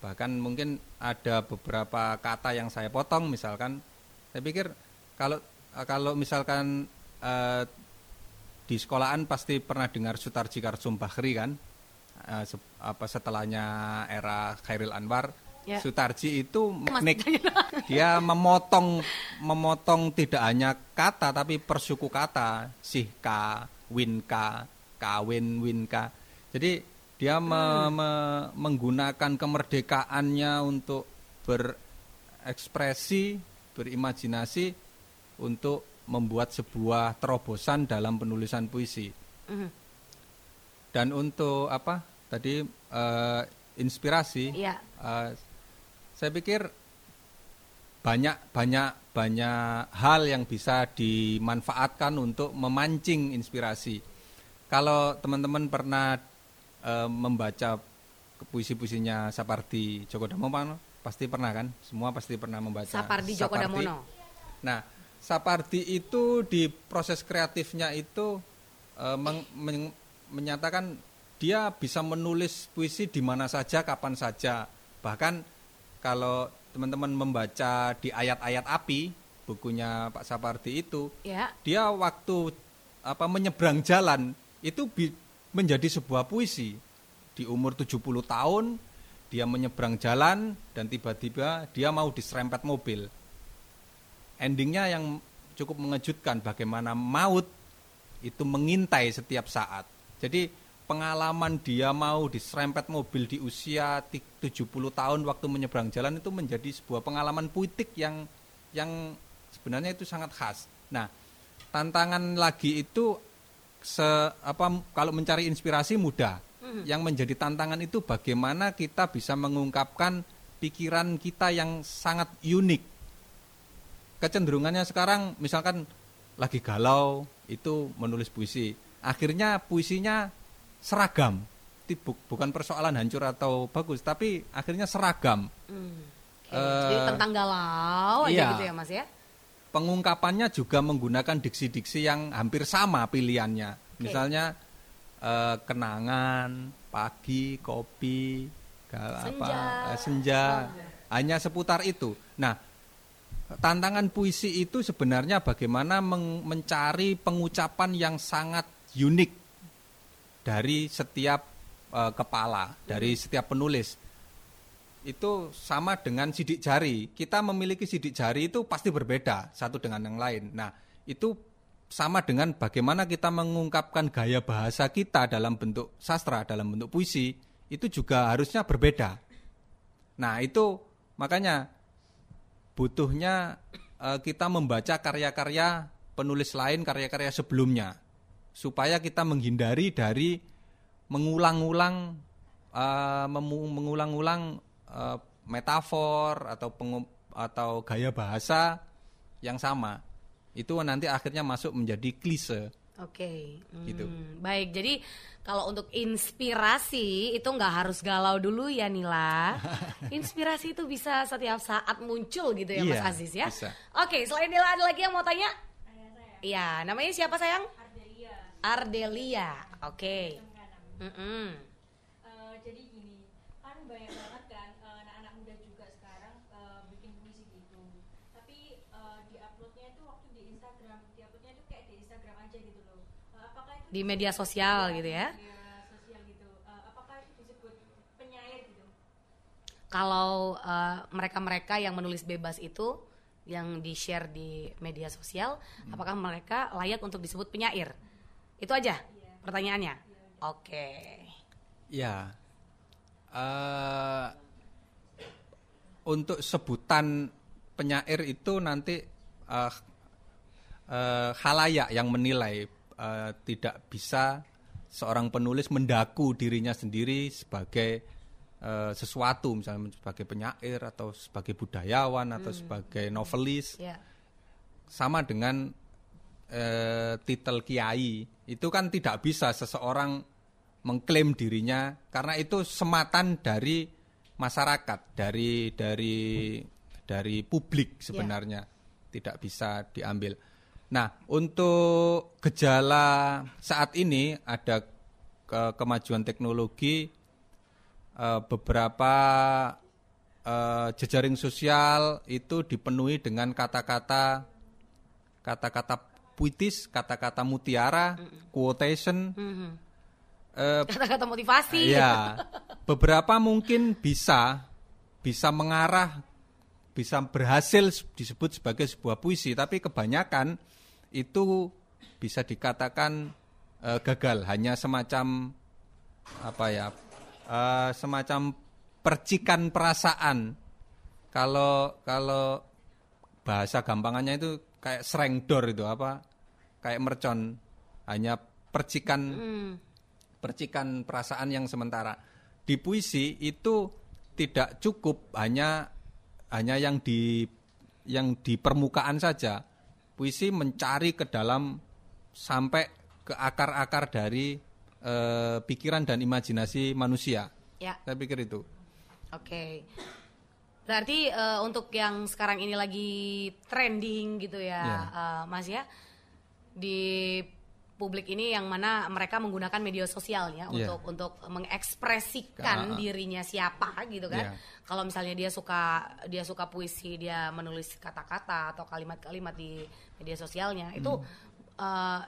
Bahkan mungkin ada beberapa kata yang saya potong misalkan saya pikir kalau kalau misalkan eh, di sekolahan pasti pernah dengar Sutarji Karsum Bahri kan Eh, se- apa setelahnya era Khairil Anwar Ya. Sutarji itu nik dia memotong memotong tidak hanya kata tapi persuku kata. Sihka winka kawin winka jadi dia me- me- menggunakan kemerdekaannya untuk berekspresi berimajinasi untuk membuat sebuah terobosan dalam penulisan puisi. Mhm. dan untuk apa tadi eh, inspirasi Iya. eh, saya pikir banyak banyak banyak hal yang bisa dimanfaatkan untuk memancing inspirasi kalau teman-teman pernah eh, membaca puisi-puisinya Sapardi Djoko Damono pasti pernah kan semua pasti pernah membaca Sapardi Djoko Damono. Nah, Sapardi itu di proses kreatifnya itu eh, meng- men- menyatakan dia bisa menulis puisi di mana saja, kapan saja. Bahkan kalau teman-teman membaca di ayat-ayat api bukunya Pak Sapardi itu, Ya. dia waktu apa menyeberang jalan itu bi- menjadi sebuah puisi. Di umur 70 tahun dia menyeberang jalan dan tiba-tiba dia mau diserempet mobil endingnya yang cukup mengejutkan bagaimana maut itu mengintai setiap saat. Jadi pengalaman dia mau diserempet mobil di usia ti- 70 tahun waktu menyeberang jalan itu menjadi sebuah pengalaman puitik yang yang sebenarnya itu sangat khas. Nah, tantangan lagi itu se apa kalau mencari inspirasi mudah. Yang menjadi tantangan itu bagaimana kita bisa mengungkapkan pikiran kita yang sangat unik kecenderungannya sekarang misalkan lagi galau itu menulis puisi akhirnya puisinya seragam Ti- bu- bukan persoalan hancur atau bagus tapi akhirnya seragam Hmm. Oke, Eh, Jadi tentang galau aja iya. gitu ya Mas ya. pengungkapannya juga menggunakan diksi-diksi yang hampir sama pilihannya misalnya eh, kenangan pagi kopi gal- apa Senja. eh, senja hanya seputar itu nah tantangan puisi itu sebenarnya bagaimana mencari pengucapan yang sangat unik dari setiap eh, kepala, dari setiap penulis. Itu sama dengan sidik jari. Kita memiliki sidik jari itu pasti berbeda satu dengan yang lain. Nah, itu sama dengan bagaimana kita mengungkapkan gaya bahasa kita dalam bentuk sastra, dalam bentuk puisi, itu juga harusnya berbeda. Nah, itu makanya butuhnya eh, kita membaca karya-karya penulis lain, karya-karya sebelumnya, supaya kita menghindari dari mengulang-ulang memu- mengulang-ulang eh, metafor atau pengu- atau gaya bahasa yang sama. Itu nanti akhirnya masuk menjadi klise. Oke, Gitu. Hmm, baik. Jadi kalau untuk inspirasi itu nggak harus galau dulu ya Nila. Inspirasi itu bisa setiap saat muncul gitu ya Mas Iya, Aziz ya. bisa. Oke, selain Nila ada lagi yang mau tanya? Iya, namanya siapa sayang? Ardelia. Oke. Tengganam. Mm-mm. Eh, jadi gini kan banyak banget kan eh, anak-anak muda juga sekarang eh, bikin puisi gitu tapi eh, diuploadnya itu waktu di Instagram diuploadnya itu kayak di Instagram aja gitu loh Eh, apakah itu Di media sosial gitu ya? media sosial gitu Eh, apakah itu disebut penyair gitu Kalau mereka-mereka yang menulis bebas itu yang di-share di media sosial, apakah mereka layak untuk disebut penyair? Itu aja pertanyaannya. Oke. Ya, eh, untuk sebutan penyair itu nanti eh, eh, halayak yang menilai eh, tidak bisa seorang penulis mendaku dirinya sendiri sebagai eh, sesuatu, misalnya sebagai penyair atau sebagai budayawan atau sebagai novelis Ya. sama dengan eh, titel kiai itu kan tidak bisa seseorang mengklaim dirinya karena itu sematan dari masyarakat dari dari dari publik sebenarnya tidak bisa diambil. Nah untuk gejala saat ini ada ke- kemajuan teknologi eh, beberapa eh, jejaring sosial itu dipenuhi dengan kata-kata kata-kata puitis, kata-kata mutiara, quotation. Mhm. eh, Kata-kata motivasi. ya, beberapa mungkin bisa bisa mengarah, bisa berhasil disebut sebagai sebuah puisi, tapi kebanyakan itu bisa dikatakan eh, gagal, hanya semacam apa ya, eh, semacam percikan perasaan. Kalau kalau bahasa gampangannya itu kayak serengdor itu apa? Kayak mercon, hanya percikan Hmm. percikan perasaan yang sementara. Di puisi itu tidak cukup hanya hanya yang di yang di permukaan saja. Puisi mencari ke dalam sampai ke akar-akar dari eh, pikiran dan imajinasi manusia. Ya. Saya pikir itu. Oke. Berarti eh, untuk yang sekarang ini lagi trending gitu ya, Iya. eh, Mas ya, di publik ini yang mana mereka menggunakan media sosialnya Iya. untuk untuk mengekspresikan Ah. dirinya siapa gitu kan. Iya. Kalau misalnya dia suka dia suka puisi, dia menulis kata-kata atau kalimat-kalimat di media sosialnya, itu Hmm. eh,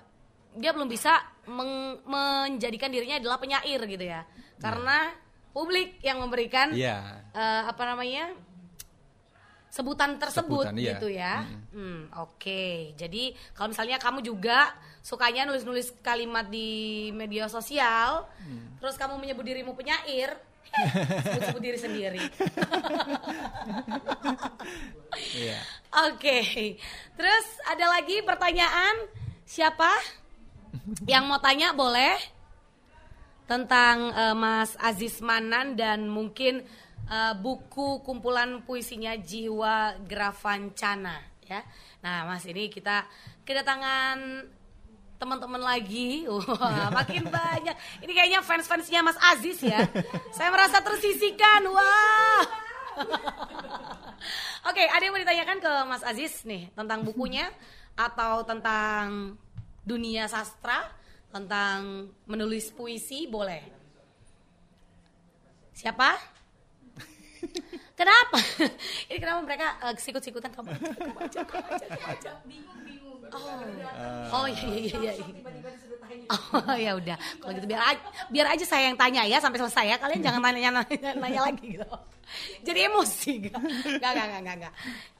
dia belum bisa meng- menjadikan dirinya adalah penyair gitu ya. Karena publik yang memberikan Iya. eh, apa namanya sebutan tersebut Sebutan, iya. gitu ya. Hmm, Oke, jadi kalau misalnya kamu juga sukanya nulis-nulis kalimat di media sosial, Hmm. terus kamu menyebut dirimu penyair, sebut-sebut diri sendiri. Iya. Oke, terus ada lagi pertanyaan siapa yang mau tanya boleh tentang eh, Mas Aziz Manan dan mungkin eh, buku kumpulan puisinya Jiwa Gravancana ya. Nah, Mas ini kita kedatangan teman-teman lagi. Wah, makin banyak. Ini kayaknya fans-fansnya Mas Aziz ya. Saya merasa tersisikan. Wah. Oke, ada yang mau ditanyakan ke Mas Aziz nih tentang bukunya atau tentang dunia sastra, tentang menulis puisi, boleh. Siapa? Kenapa? Ini kenapa mereka eh, sikut-sikutan kamu aja, kamu aja, kamu aja, kamu aja. Oh, oh iya iya iya. iya. Oh ya udah, kalau gitu biar aja, biar aja saya yang tanya ya sampai selesai ya. Kalian jangan nanya nanya, nanya lagi gitu. Jadi emosi gak? Gak, gak, gak, gak, gak.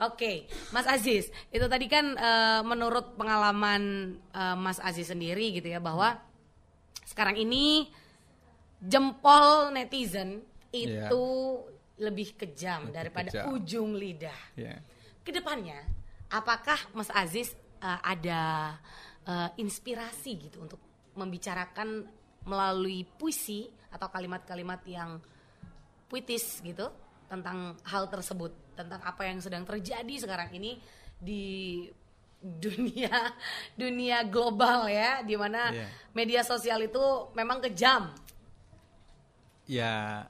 Oke, Mas Aziz, itu tadi kan eh, menurut pengalaman eh, Mas Aziz sendiri gitu ya bahwa sekarang ini jempol netizen Iya. itu lebih kejam Lebih daripada kejam. ujung lidah Iya. ke depannya apakah Mas Aziz uh, ada uh, inspirasi gitu untuk membicarakan melalui puisi atau kalimat-kalimat yang puitis gitu tentang hal tersebut tentang apa yang sedang terjadi sekarang ini di dunia dunia global ya, di mana Iya. media sosial itu memang kejam. Ya,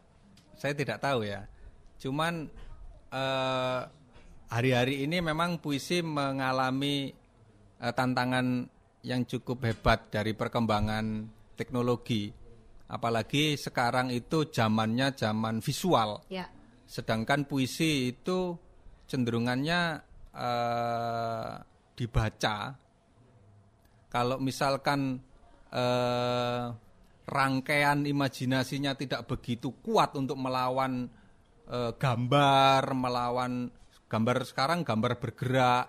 saya tidak tahu ya. Cuman eh, hari-hari ini memang puisi mengalami eh, tantangan yang cukup hebat dari perkembangan teknologi. Apalagi sekarang itu zamannya zaman visual. Ya. Sedangkan puisi itu cenderungannya eh, dibaca. Kalau misalkan eh, rangkaian imajinasinya tidak begitu kuat untuk melawan eh, gambar, melawan gambar sekarang gambar bergerak,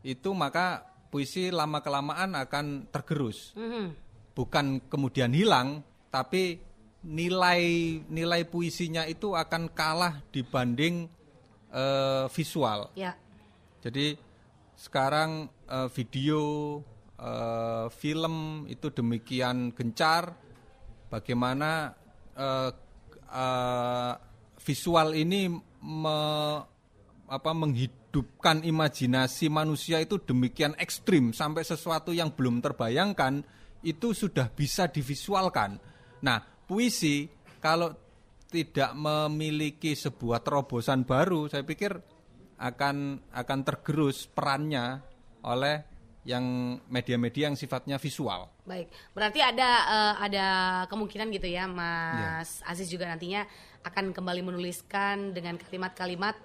itu maka puisi lama kelamaan akan tergerus Mhm. bukan kemudian hilang, tapi nilai nilai puisinya itu akan kalah dibanding eh, visual. Ya. Jadi sekarang eh, video, eh, film itu demikian gencar, bagaimana eh, eh, visual ini me- apa menghidupkan imajinasi manusia itu demikian ekstrim sampai sesuatu yang belum terbayangkan itu sudah bisa divisualkan. Nah, puisi kalau tidak memiliki sebuah terobosan baru, saya pikir akan akan tergerus perannya oleh yang media-media yang sifatnya visual. Baik, berarti ada eh, ada kemungkinan gitu ya, Mas Aziz juga nantinya akan kembali menuliskan dengan kalimat-kalimat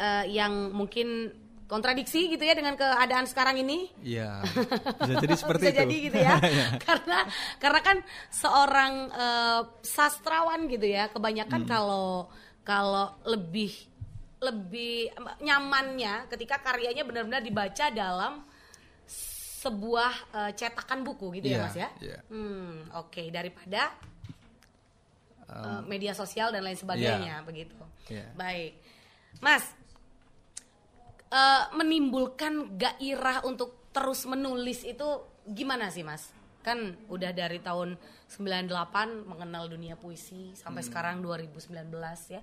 eh, yang mungkin kontradiksi gitu ya dengan keadaan sekarang ini. Iya, bisa jadi seperti Bisa itu. jadi gitu ya, karena karena kan seorang eh, sastrawan gitu ya, kebanyakan kalau kalau lebih lebih nyamannya ketika karyanya benar-benar dibaca dalam sebuah eh, cetakan buku gitu ya Iya, mas ya. iya. Hmm, oke daripada eh, media sosial dan lain sebagainya begitu. Iya. Baik, mas eh, menimbulkan gairah untuk terus menulis itu gimana sih mas? Kan udah dari tahun 98 mengenal dunia puisi sampai Hmm. sekarang 2019 ya.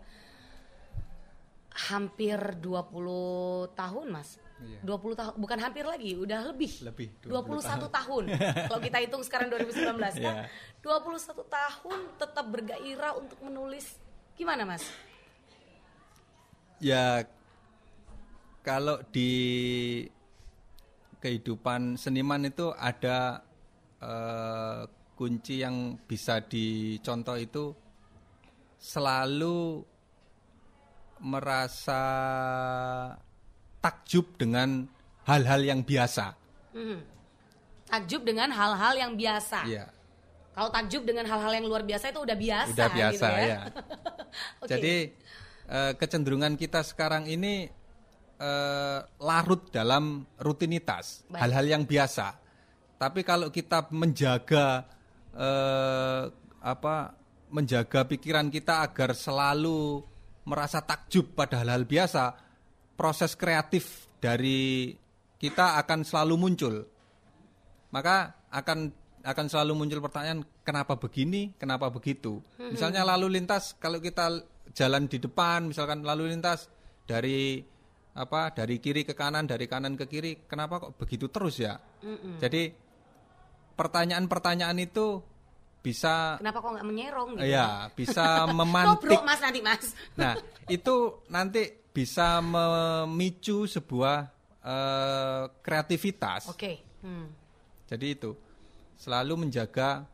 Hampir 20 tahun mas. Iya. 20 tahun bukan hampir lagi, udah lebih. Lebih, 21 tahun. Kalau kita hitung sekarang 2019 kan. Iya. 21 tahun tetap bergairah untuk menulis. Gimana mas? Ya kalau di kehidupan seniman itu ada eh, kunci yang bisa dicontoh itu selalu merasa takjub dengan hal-hal yang biasa. Mhm. Takjub dengan hal-hal yang biasa. Iya, Kalau takjub dengan hal-hal yang luar biasa itu udah biasa. udah biasa gitu ya. ya. Oke. Jadi eh, kecenderungan kita sekarang ini eh, larut dalam rutinitas, hal-hal yang biasa. Tapi kalau kita menjaga eh, apa menjaga pikiran kita agar selalu merasa takjub pada hal-hal biasa, proses kreatif dari kita akan selalu muncul. Maka akan akan selalu muncul pertanyaan kenapa begini, kenapa begitu. Misalnya lalu lintas kalau kita jalan di depan, misalkan lalu lintas dari apa dari kiri ke kanan, dari kanan ke kiri, kenapa kok begitu terus ya? Jadi pertanyaan-pertanyaan itu bisa Kenapa kok nggak menyerong gitu? ya bisa Ngobrol memantik mas nanti mas. Nah, itu nanti bisa memicu sebuah eh, kreativitas. Oke. Hmm. Jadi itu selalu menjaga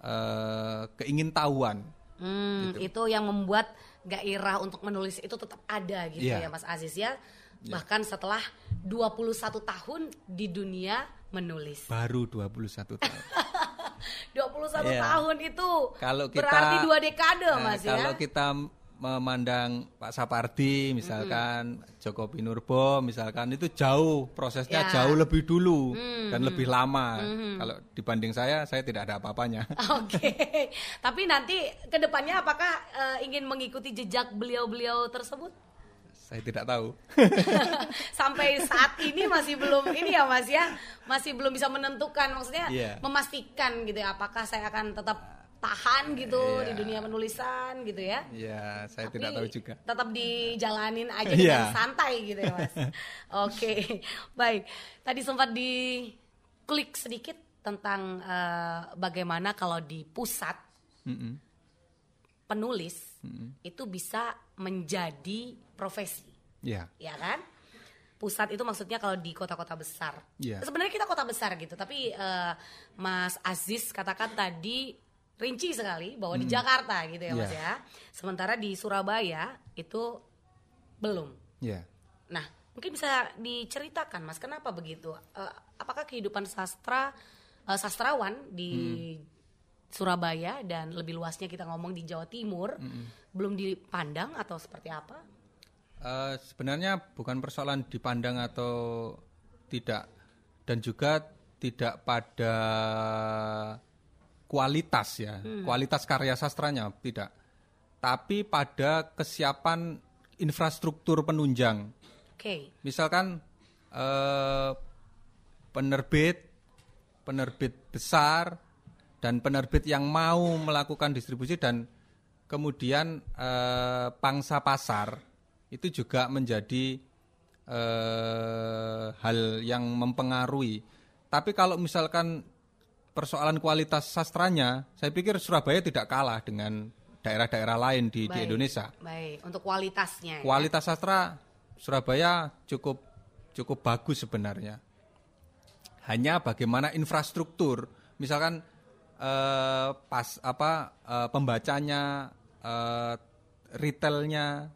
eh, keingintahuan. Hmm, itu yang membuat gairah untuk menulis itu tetap ada gitu Iya. ya Mas Aziz ya. Bahkan setelah 21 tahun di dunia menulis. Baru 21 tahun. 21 Iya. tahun itu Kalau kita berarti dua dekade Nah, Mas ya. Kalau kita memandang Pak Sapardi misalkan Joko Pinurbo misalkan itu jauh prosesnya Ya. jauh lebih dulu dan lebih lama. Kalau dibanding saya saya tidak ada apa-apanya. Oke, tapi nanti ke depannya apakah eh, ingin mengikuti jejak beliau-beliau tersebut? saya tidak tahu. Sampai saat ini masih belum ini ya Mas ya, masih belum bisa menentukan, maksudnya Iya. memastikan gitu ya, apakah saya akan tetap bertahan gitu Iya. di dunia penulisan gitu ya. Ya, saya Tapi tidak tahu juga. Tetap dijalanin aja Iya. dengan santai gitu ya mas. Oke, baik. Tadi sempat di klik sedikit tentang eh, bagaimana kalau di pusat Mm-mm. penulis itu bisa menjadi profesi, Ya, ya kan? Pusat itu maksudnya kalau di kota-kota besar. Iya. Sebenarnya kita kota besar gitu, tapi eh, Mas Aziz katakan tadi rinci sekali bahwa di Jakarta gitu ya Mas Iya. ya. Sementara di Surabaya itu belum. ya. Nah, mungkin bisa diceritakan Mas kenapa begitu? Eh, apakah kehidupan sastra eh, sastrawan di Surabaya dan lebih luasnya kita ngomong di Jawa Timur belum dipandang atau seperti apa? Eh, sebenarnya bukan persoalan dipandang atau tidak dan juga tidak pada kualitas ya, kualitas karya sastranya tidak. Tapi pada kesiapan infrastruktur penunjang. Oke. Misalkan eh, penerbit, penerbit besar dan penerbit yang mau melakukan distribusi dan kemudian eh, pangsa pasar itu juga menjadi eh, hal yang mempengaruhi. Tapi kalau misalkan persoalan kualitas sastranya, saya pikir Surabaya tidak kalah dengan daerah-daerah lain di, di Baik. Indonesia. Baik, untuk kualitasnya. ya. Kualitas sastra Surabaya cukup cukup bagus sebenarnya. Hanya bagaimana infrastruktur, misalkan eh, pas apa eh, pembacanya, eh, retailnya,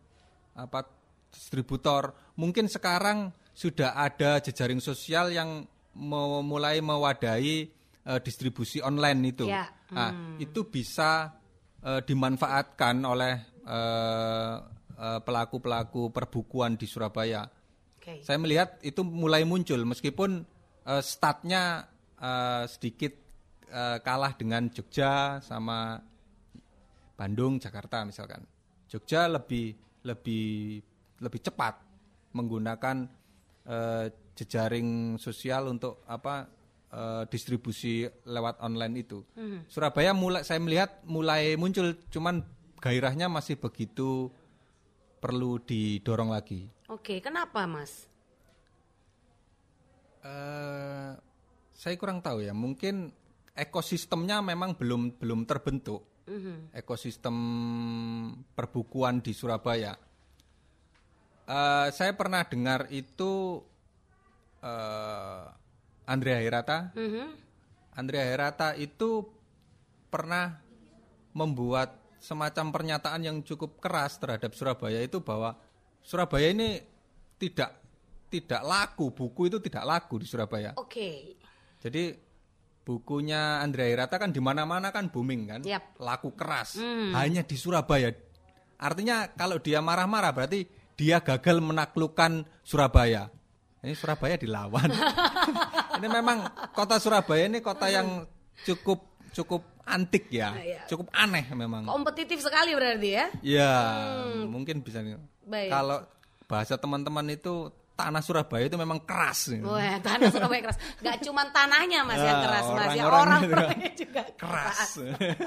apa distributor, mungkin sekarang sudah ada jejaring sosial yang mau mulai mewadahi eh, distribusi online itu. Ya, Nah, itu bisa eh, dimanfaatkan oleh eh, eh, pelaku-pelaku perbukuan di Surabaya. Oke. Saya melihat itu mulai muncul meskipun eh, statnya eh, sedikit eh, kalah dengan Jogja sama Bandung, Jakarta misalkan. Jogja lebih lebih lebih cepat menggunakan eh, jejaring sosial untuk apa eh, distribusi lewat online itu. Surabaya mulai saya melihat mulai muncul, cuman gairahnya masih begitu perlu didorong lagi. Oke, kenapa Mas? Eh, saya kurang tahu ya. Mungkin ekosistemnya memang belum belum terbentuk. Ekosistem perbukuan di Surabaya. Eh, saya pernah dengar itu eh, Andrea Hirata. Mhm. Andrea Hirata itu pernah membuat semacam pernyataan yang cukup keras terhadap Surabaya itu bahwa Surabaya ini tidak tidak laku, buku itu tidak laku di Surabaya. Oke. Jadi bukunya Andrea Hirata kan di mana-mana kan booming kan, Yap. laku keras. Hanya di Surabaya. Artinya kalau dia marah-marah berarti dia gagal menaklukkan Surabaya. Ini Surabaya dilawan. ini memang kota Surabaya ini kota yang cukup cukup antik ya, Iya. cukup aneh memang. Kompetitif sekali berarti ya? Ya, mungkin bisa. nih. Baik. Kalau bahasa teman-teman itu tanah Surabaya itu memang keras. Wah, tanah Surabaya keras. Gak cuma tanahnya mas yang Ah, keras mas, ya orang-orangnya orang-orangnya juga keras.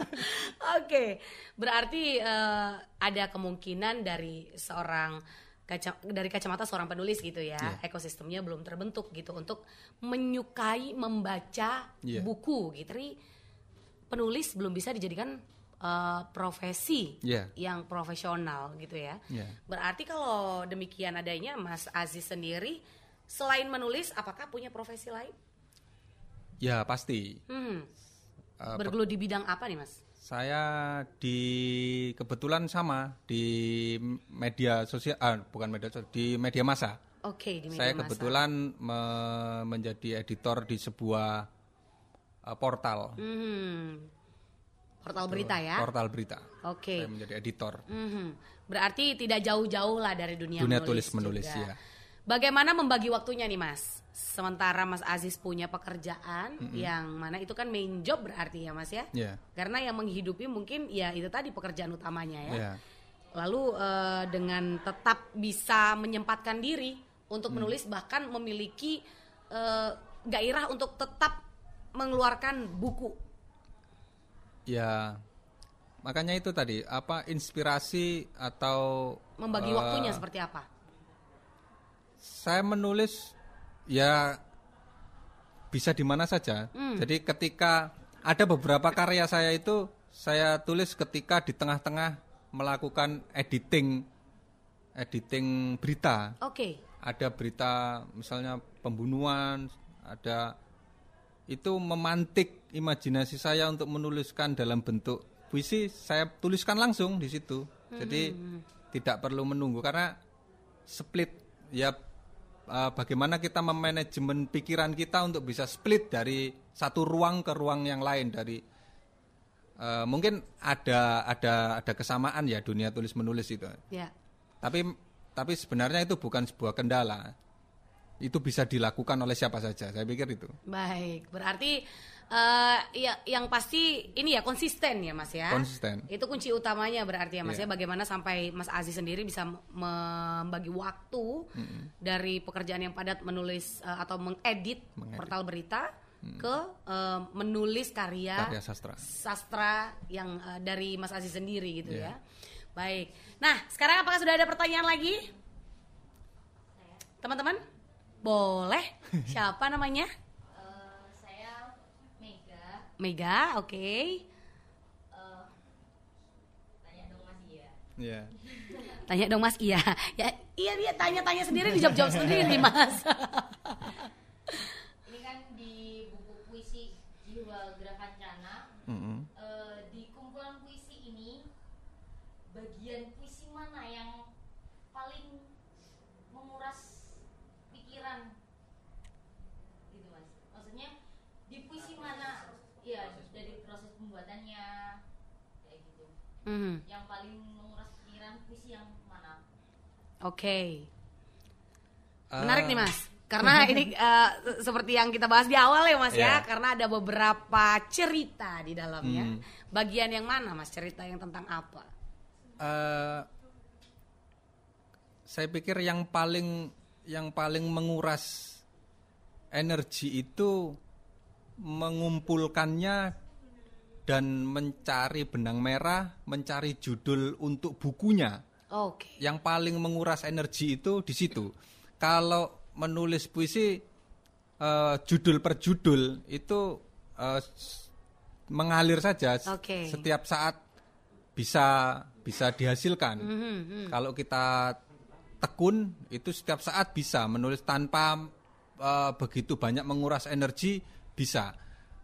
Oke, berarti eh, ada kemungkinan dari seorang kaca, dari kacamata seorang penulis gitu ya, Iya. ekosistemnya belum terbentuk gitu untuk menyukai membaca Iya. buku gitu. Jadi penulis belum bisa dijadikan eh, profesi Iya. yang profesional gitu ya. Iya. Berarti kalau demikian adanya Mas Aziz sendiri selain menulis apakah punya profesi lain? ya pasti. Hmm. Eh, Bergelut di bidang apa nih Mas? Saya di kebetulan sama di media sosial, ah, bukan media sosial, di media massa. Oke, di media Saya massa. kebetulan me- menjadi editor di sebuah eh, portal, Hmm. Portal berita ya. portal berita. Oke. Saya menjadi editor. Mhm. Berarti tidak jauh-jauh lah dari dunia, Dunia menulis tulis-menulis, juga. ya. Bagaimana membagi waktunya nih Mas? Sementara Mas Aziz punya pekerjaan yang mana itu kan main job berarti ya Mas ya? Ya, Karena yang menghidupi mungkin ya itu tadi pekerjaan utamanya ya. ya. Lalu eh, dengan tetap bisa menyempatkan diri untuk menulis bahkan memiliki eh, gairah untuk tetap mengeluarkan buku. Ya, makanya itu tadi apa inspirasi atau Membagi eh, waktunya seperti apa? Saya menulis ya bisa di mana saja. Jadi ketika ada beberapa karya saya itu saya tulis ketika di tengah-tengah melakukan editing editing berita. Oke. Ada berita misalnya pembunuhan, ada itu memantik imajinasi saya untuk menuliskan dalam bentuk puisi, saya tuliskan langsung di situ. Jadi tidak perlu menunggu karena split ya eh, bagaimana kita memanajemen pikiran kita untuk bisa split dari satu ruang ke ruang yang lain dari eh, mungkin ada ada ada kesamaan ya dunia tulis menulis itu. Ya. Tapi tapi sebenarnya itu bukan sebuah kendala. Itu bisa dilakukan oleh siapa saja. Saya pikir itu. Baik, berarti eh ya yang pasti ini ya konsisten ya Mas ya. Konsisten. Itu kunci utamanya berarti ya Mas Iya. ya bagaimana sampai Mas Aziz sendiri bisa membagi waktu dari pekerjaan yang padat menulis eh, atau mengedit Mengedit. portal berita ke eh, menulis karya, Karya sastra. sastra yang eh, dari Mas Aziz sendiri gitu Iya. ya. Baik. Nah, sekarang apakah sudah ada pertanyaan lagi? Teman-teman? Boleh. Siapa namanya? Eh, saya Mega Mega, oke. Eh, tanya dong Mas ya Iya. Tanya dong Mas, iya. Ya, iya dia tanya-tanya sendiri dijawab-jawab sendiri Mas. ini kan di buku puisi Jiwa Gravancana Mm-mm. eh, di kumpulan puisi ini bagian puisi mana yang paling menguras pikiran gitu mas maksudnya di puisi mana ya dari proses pembuatannya kayak gitu Hmm, yang paling menguras pikiran puisi yang mana Oke. Ah. Menarik nih Mas. Karena ini eh, seperti yang kita bahas di awal ya Mas ya, Iya. karena ada beberapa cerita di dalamnya. Hmm. Bagian yang mana Mas? Cerita yang tentang apa? Eh, saya pikir yang paling yang paling menguras energi itu mengumpulkannya dan mencari benang merah, mencari judul untuk bukunya. Oke. Yang paling menguras energi itu di situ. Kalau menulis puisi eh, judul per judul itu s- mengalir saja. Oke. Setiap saat bisa bisa dihasilkan. Mhm, mhm. Kalau kita tekun itu setiap saat bisa menulis tanpa eh, begitu banyak menguras energi bisa.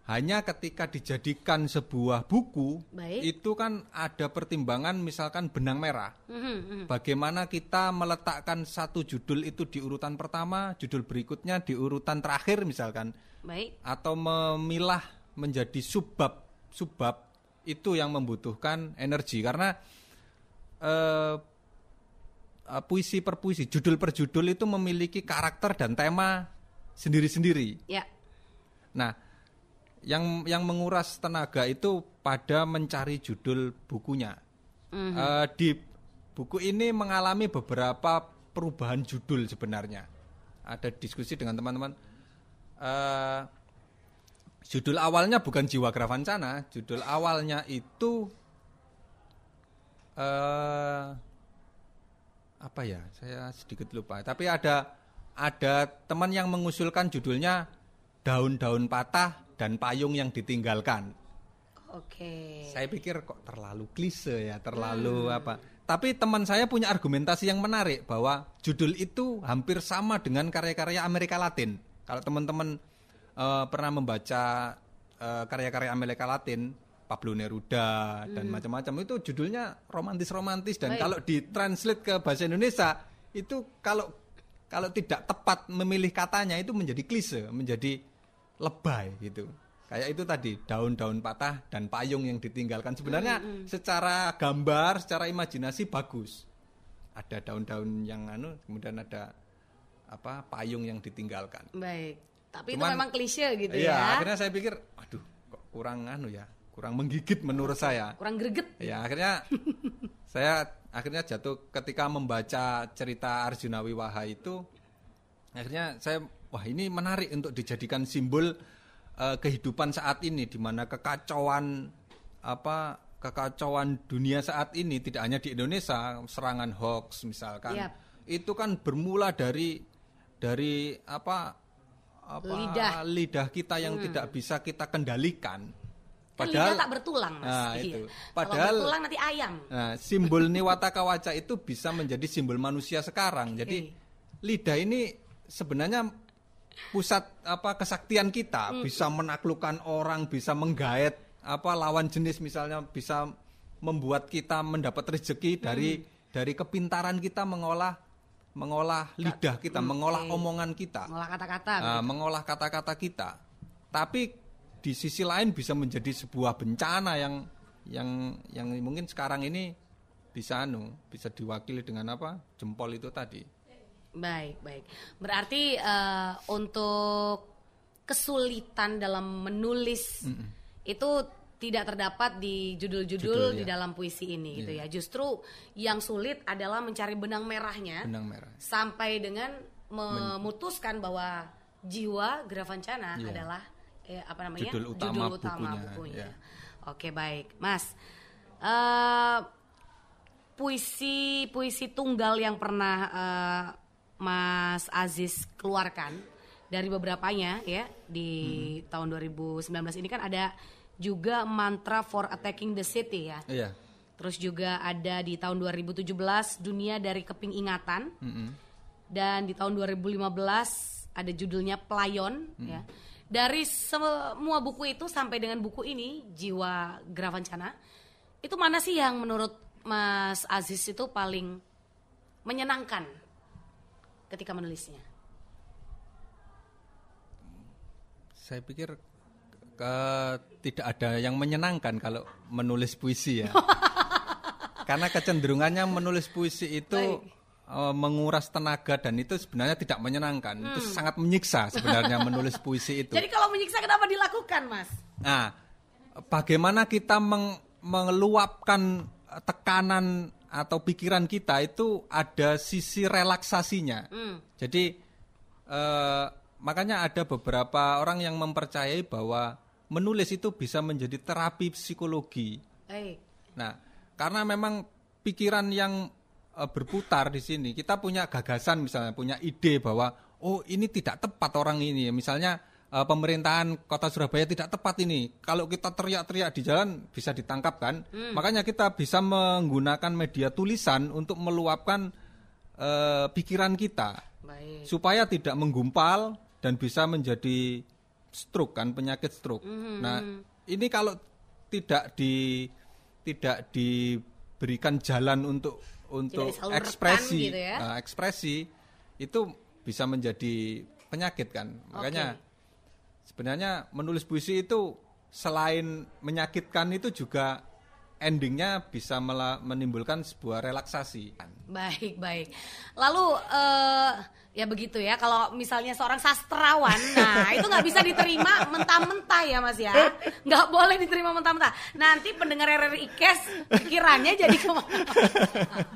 Hanya ketika dijadikan sebuah buku Baik. itu kan ada pertimbangan misalkan benang merah. Mhm, mhm. Bagaimana kita meletakkan satu judul itu di urutan pertama, judul berikutnya di urutan terakhir misalkan Baik. atau memilah menjadi subbab subbab itu yang membutuhkan energi karena eh, eh, puisi per puisi judul per judul itu memiliki karakter dan tema sendiri-sendiri. Ya. Nah, yang yang menguras tenaga itu pada mencari judul bukunya. Mhm. Eh, di buku ini mengalami beberapa perubahan judul sebenarnya. Ada diskusi dengan teman-teman. Eh, judul awalnya bukan Jiwa Gravancana, judul awalnya itu eh apa ya? Saya sedikit lupa. Tapi ada ada teman yang mengusulkan judulnya Daun-daun patah dan payung yang ditinggalkan. Oke. Saya pikir kok terlalu klise ya, terlalu apa. Tapi teman saya punya argumentasi yang menarik bahwa judul itu hampir sama dengan karya-karya Amerika Latin. Kalau teman-teman eh, pernah membaca eh, karya-karya Amerika Latin, Pablo Neruda dan macam-macam itu judulnya romantis-romantis dan Baik. kalau ditranslate ke bahasa Indonesia itu kalau kalau tidak tepat memilih katanya itu menjadi klise, menjadi lebay gitu. Kayak itu tadi daun-daun patah dan payung yang ditinggalkan. Sebenarnya secara gambar, secara imajinasi bagus. Ada daun-daun yang anu, kemudian ada apa payung yang ditinggalkan. Baik. Tapi itu Cuman- memang klise gitu Iya, ya. akhirnya saya pikir, aduh, kok kurang anu ya, kurang menggigit menurut saya. Kurang greget. Ya akhirnya saya akhirnya jatuh ketika membaca cerita Arjuna Wiwaha itu akhirnya saya wah ini menarik untuk dijadikan simbol eh, kehidupan saat ini di mana kekacauan apa kekacauan dunia saat ini tidak hanya di Indonesia, serangan hoax misalkan. Yap. Itu kan bermula dari dari apa apa Lidah. Hmm. lidah kita yang tidak bisa kita kendalikan. Kan lidah tak bertulang, Mas. Nah, Iya. itu. Kalau Padahal bertulang nanti ayam. Nah, simbol Niwata Kawaca itu bisa menjadi simbol manusia sekarang. Jadi lidah ini sebenarnya pusat apa kesaktian kita, bisa menaklukkan orang, bisa menggaet apa lawan jenis misalnya bisa membuat kita mendapat rezeki dari dari kepintaran kita mengolah mengolah lidah kita, mengolah omongan kita. Ngolah kata-kata. Nah, mengolah kata-kata kita. Tapi di sisi lain bisa menjadi sebuah bencana yang yang yang mungkin sekarang ini bisa anu bisa diwakili dengan apa jempol itu tadi. Baik, baik. Berarti eh, untuk kesulitan dalam menulis itu tidak terdapat di judul-judul Judul, di ya. dalam puisi ini gitu ya. Justru yang sulit adalah mencari benang merahnya Benang merah. sampai dengan memutuskan bahwa jiwa Gravancana Iya. adalah eh, apa namanya Judul utama bukunya, bukunya. ya. Oke baik, Mas. Eh, puisi puisi tunggal yang pernah eh, Mas Aziz keluarkan dari beberapanya ya di tahun 2019 ini kan ada juga mantra for attacking the city ya. Iya. Terus juga ada di tahun 2017 dunia dari keping ingatan Mm-mm. dan di tahun 2015 ada judulnya Playon ya. Dari semua buku itu sampai dengan buku ini Jiwa Gravancana itu mana sih yang menurut Mas Aziz itu paling menyenangkan ketika menulisnya? Saya pikir ke- tidak ada yang menyenangkan kalau menulis puisi ya. Karena kecenderungannya menulis puisi itu Baik. eh, menguras tenaga dan itu sebenarnya tidak menyenangkan. Itu sangat menyiksa sebenarnya menulis puisi itu. Jadi kalau menyiksa kenapa dilakukan, Mas? Nah, bagaimana kita meng- mengeluapkan tekanan atau pikiran kita itu ada sisi relaksasinya. Hmm. Jadi eh, makanya ada beberapa orang yang mempercayai bahwa menulis itu bisa menjadi terapi psikologi. Baik. Nah, karena memang pikiran yang eh, berputar di sini, kita punya gagasan misalnya, punya ide bahwa oh ini tidak tepat orang ini. Misalnya eh, pemerintahan Kota Surabaya tidak tepat ini. Kalau kita teriak-teriak di jalan bisa ditangkap kan? Makanya kita bisa menggunakan media tulisan untuk meluapkan eh, pikiran kita Baik. supaya tidak menggumpal dan bisa menjadi stroke kan penyakit stroke. Mhm, Nah, ini kalau tidak di tidak diberikan jalan untuk untuk ekspresi gitu ya. nah, ekspresi itu bisa menjadi penyakit kan. Makanya sebenarnya menulis puisi itu selain menyakitkan itu juga endingnya bisa menimbulkan sebuah relaksasi. Baik, baik. Lalu eh ya begitu ya. Kalau misalnya seorang sastrawan, nah itu nggak bisa diterima mentah-mentah ya Mas ya. Nggak boleh diterima mentah-mentah. Nanti pendengar RRI Ikes pikirannya jadi ke mana?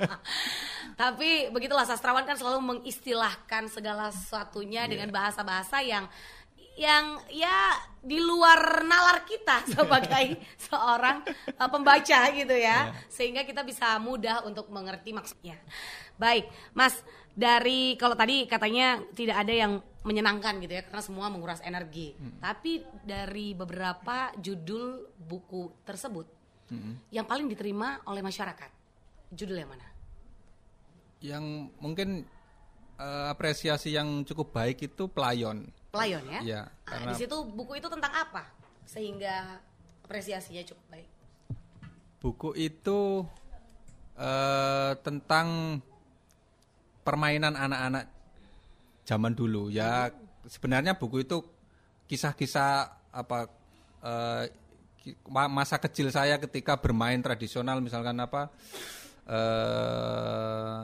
Tapi begitulah sastrawan kan selalu mengistilahkan segala sesuatunya dengan bahasa-bahasa yang yang ya di luar nalar kita sebagai seorang uh, pembaca gitu ya. Sehingga kita bisa mudah untuk mengerti maksudnya. Baik mas dari kalau tadi katanya tidak ada yang menyenangkan gitu ya karena semua menguras energi. Tapi dari beberapa judul buku tersebut yang paling diterima oleh masyarakat judul yang mana? Yang mungkin eh, apresiasi yang cukup baik itu pelayon. Pelayon ya? Iya, Ah, karena- di situ buku itu tentang apa? Sehingga apresiasinya cukup baik. Buku itu eh, tentang permainan anak-anak zaman dulu. Ya sebenarnya buku itu kisah-kisah apa ma- masa kecil saya ketika bermain tradisional misalkan apa eh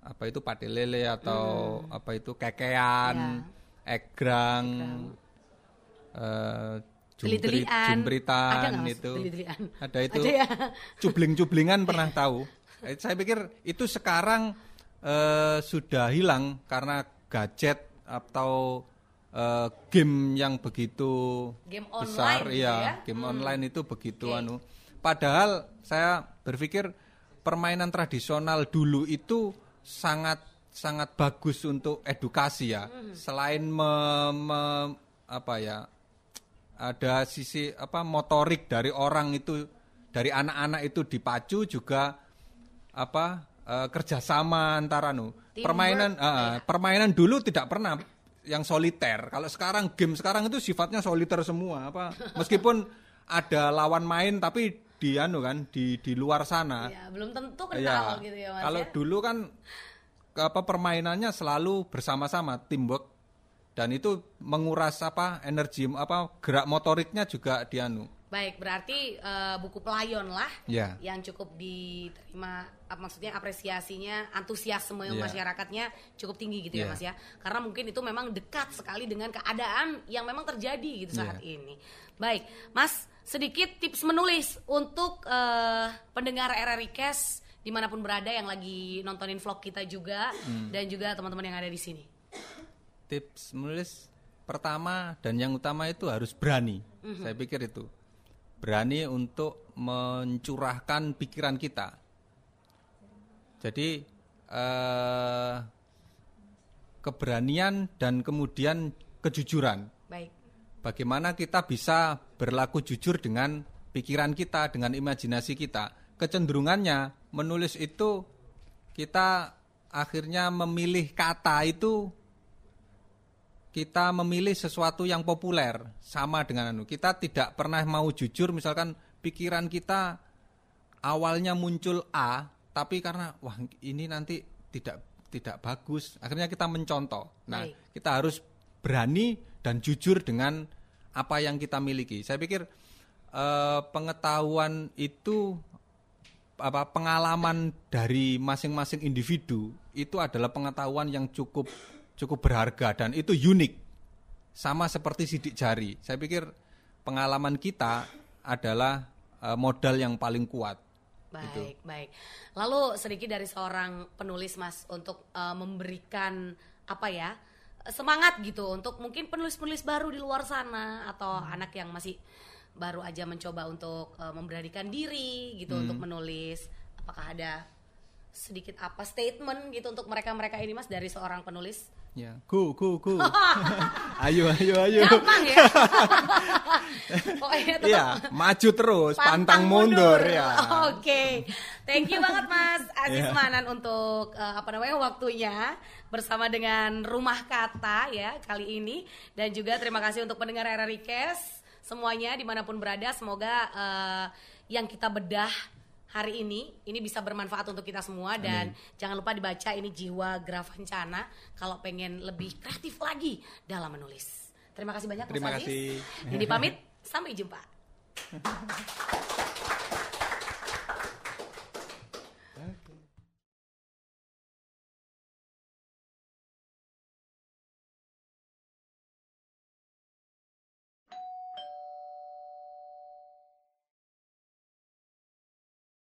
apa itu pati lele atau apa itu kekean, egrang, jumbrit, Teli-telian. Ada itu. Ada itu. Ada ya? Cubling-cublingan pernah tahu. Eh, Saya pikir itu sekarang eh, sudah hilang karena gadget atau eh, game yang begitu Game besar online gitu iya, ya? game online itu begitu Oke. anu. padahal saya berpikir permainan tradisional dulu itu sangat sangat bagus untuk edukasi ya. Selain me- me- apa ya? ada sisi apa motorik dari orang itu dari anak-anak itu dipacu juga apa eh, kerjasama antara nu permainan ya. permainan dulu tidak pernah yang soliter kalau sekarang game sekarang itu sifatnya soliter semua apa meskipun ada lawan main tapi di anu kan di di luar sana Ya, belum tentu kenal Ya, gitu ya Mas kalau ya. dulu kan apa permainannya selalu bersama-sama teamwork dan itu menguras apa energi apa gerak motoriknya juga dianu. Baik, berarti eh, buku pelayon lah Ya. yang cukup diterima maksudnya apresiasinya, antusiasme Ya. masyarakatnya cukup tinggi gitu ya Ya. Mas ya. Karena mungkin itu memang dekat sekali dengan keadaan yang memang terjadi gitu saat Ya. ini. Baik, Mas, sedikit tips menulis untuk eh, pendengar RRI Cash di mana pun berada yang lagi nontonin vlog kita juga Hmm. dan juga teman-teman yang ada di sini. Tips menulis pertama dan yang utama itu harus berani. Mhm. Saya pikir itu. Berani untuk mencurahkan pikiran kita. Jadi eh keberanian dan kemudian kejujuran. Baik. bagaimana kita bisa berlaku jujur dengan pikiran kita, dengan imajinasi kita. Kecenderungannya menulis itu kita akhirnya memilih kata itu kita memilih sesuatu yang populer sama dengan anu. Kita tidak pernah mau jujur misalkan pikiran kita awalnya muncul A tapi karena wah ini nanti tidak tidak bagus akhirnya kita mencontoh. Nah, Baik. kita harus berani dan jujur dengan apa yang kita miliki. Saya pikir eh, pengetahuan itu apa pengalaman dari masing-masing individu itu adalah pengetahuan yang cukup cukup berharga dan itu unik. Sama seperti sidik jari. Saya pikir pengalaman kita adalah eh, modal yang paling kuat. Baik, baik. Lalu sedikit dari seorang penulis Mas untuk eh, memberikan apa ya semangat gitu untuk mungkin penulis-penulis baru di luar sana atau anak yang masih baru aja mencoba untuk eh, memberanikan diri gitu untuk menulis. Apakah ada sedikit apa statement gitu untuk mereka-mereka ini Mas dari seorang penulis? Ya, go go go. ayo ayo ayo. Gampang ya. Pokoknya tetap Iya, maju terus, pantang, mundur, ya. Oke, thank you banget Mas Aziz Iya. Manan untuk eh, apa namanya waktunya bersama dengan Rumah Kata ya kali ini dan juga terima kasih untuk pendengar RRI Cash semuanya di mana pun berada semoga eh, yang kita bedah hari ini ini bisa bermanfaat untuk kita semua dan jangan lupa dibaca ini jiwa Gravancana kalau pengen lebih kreatif lagi dalam menulis. Terima kasih banyak Terima Mas kasih. Ini pamit, sampai jumpa.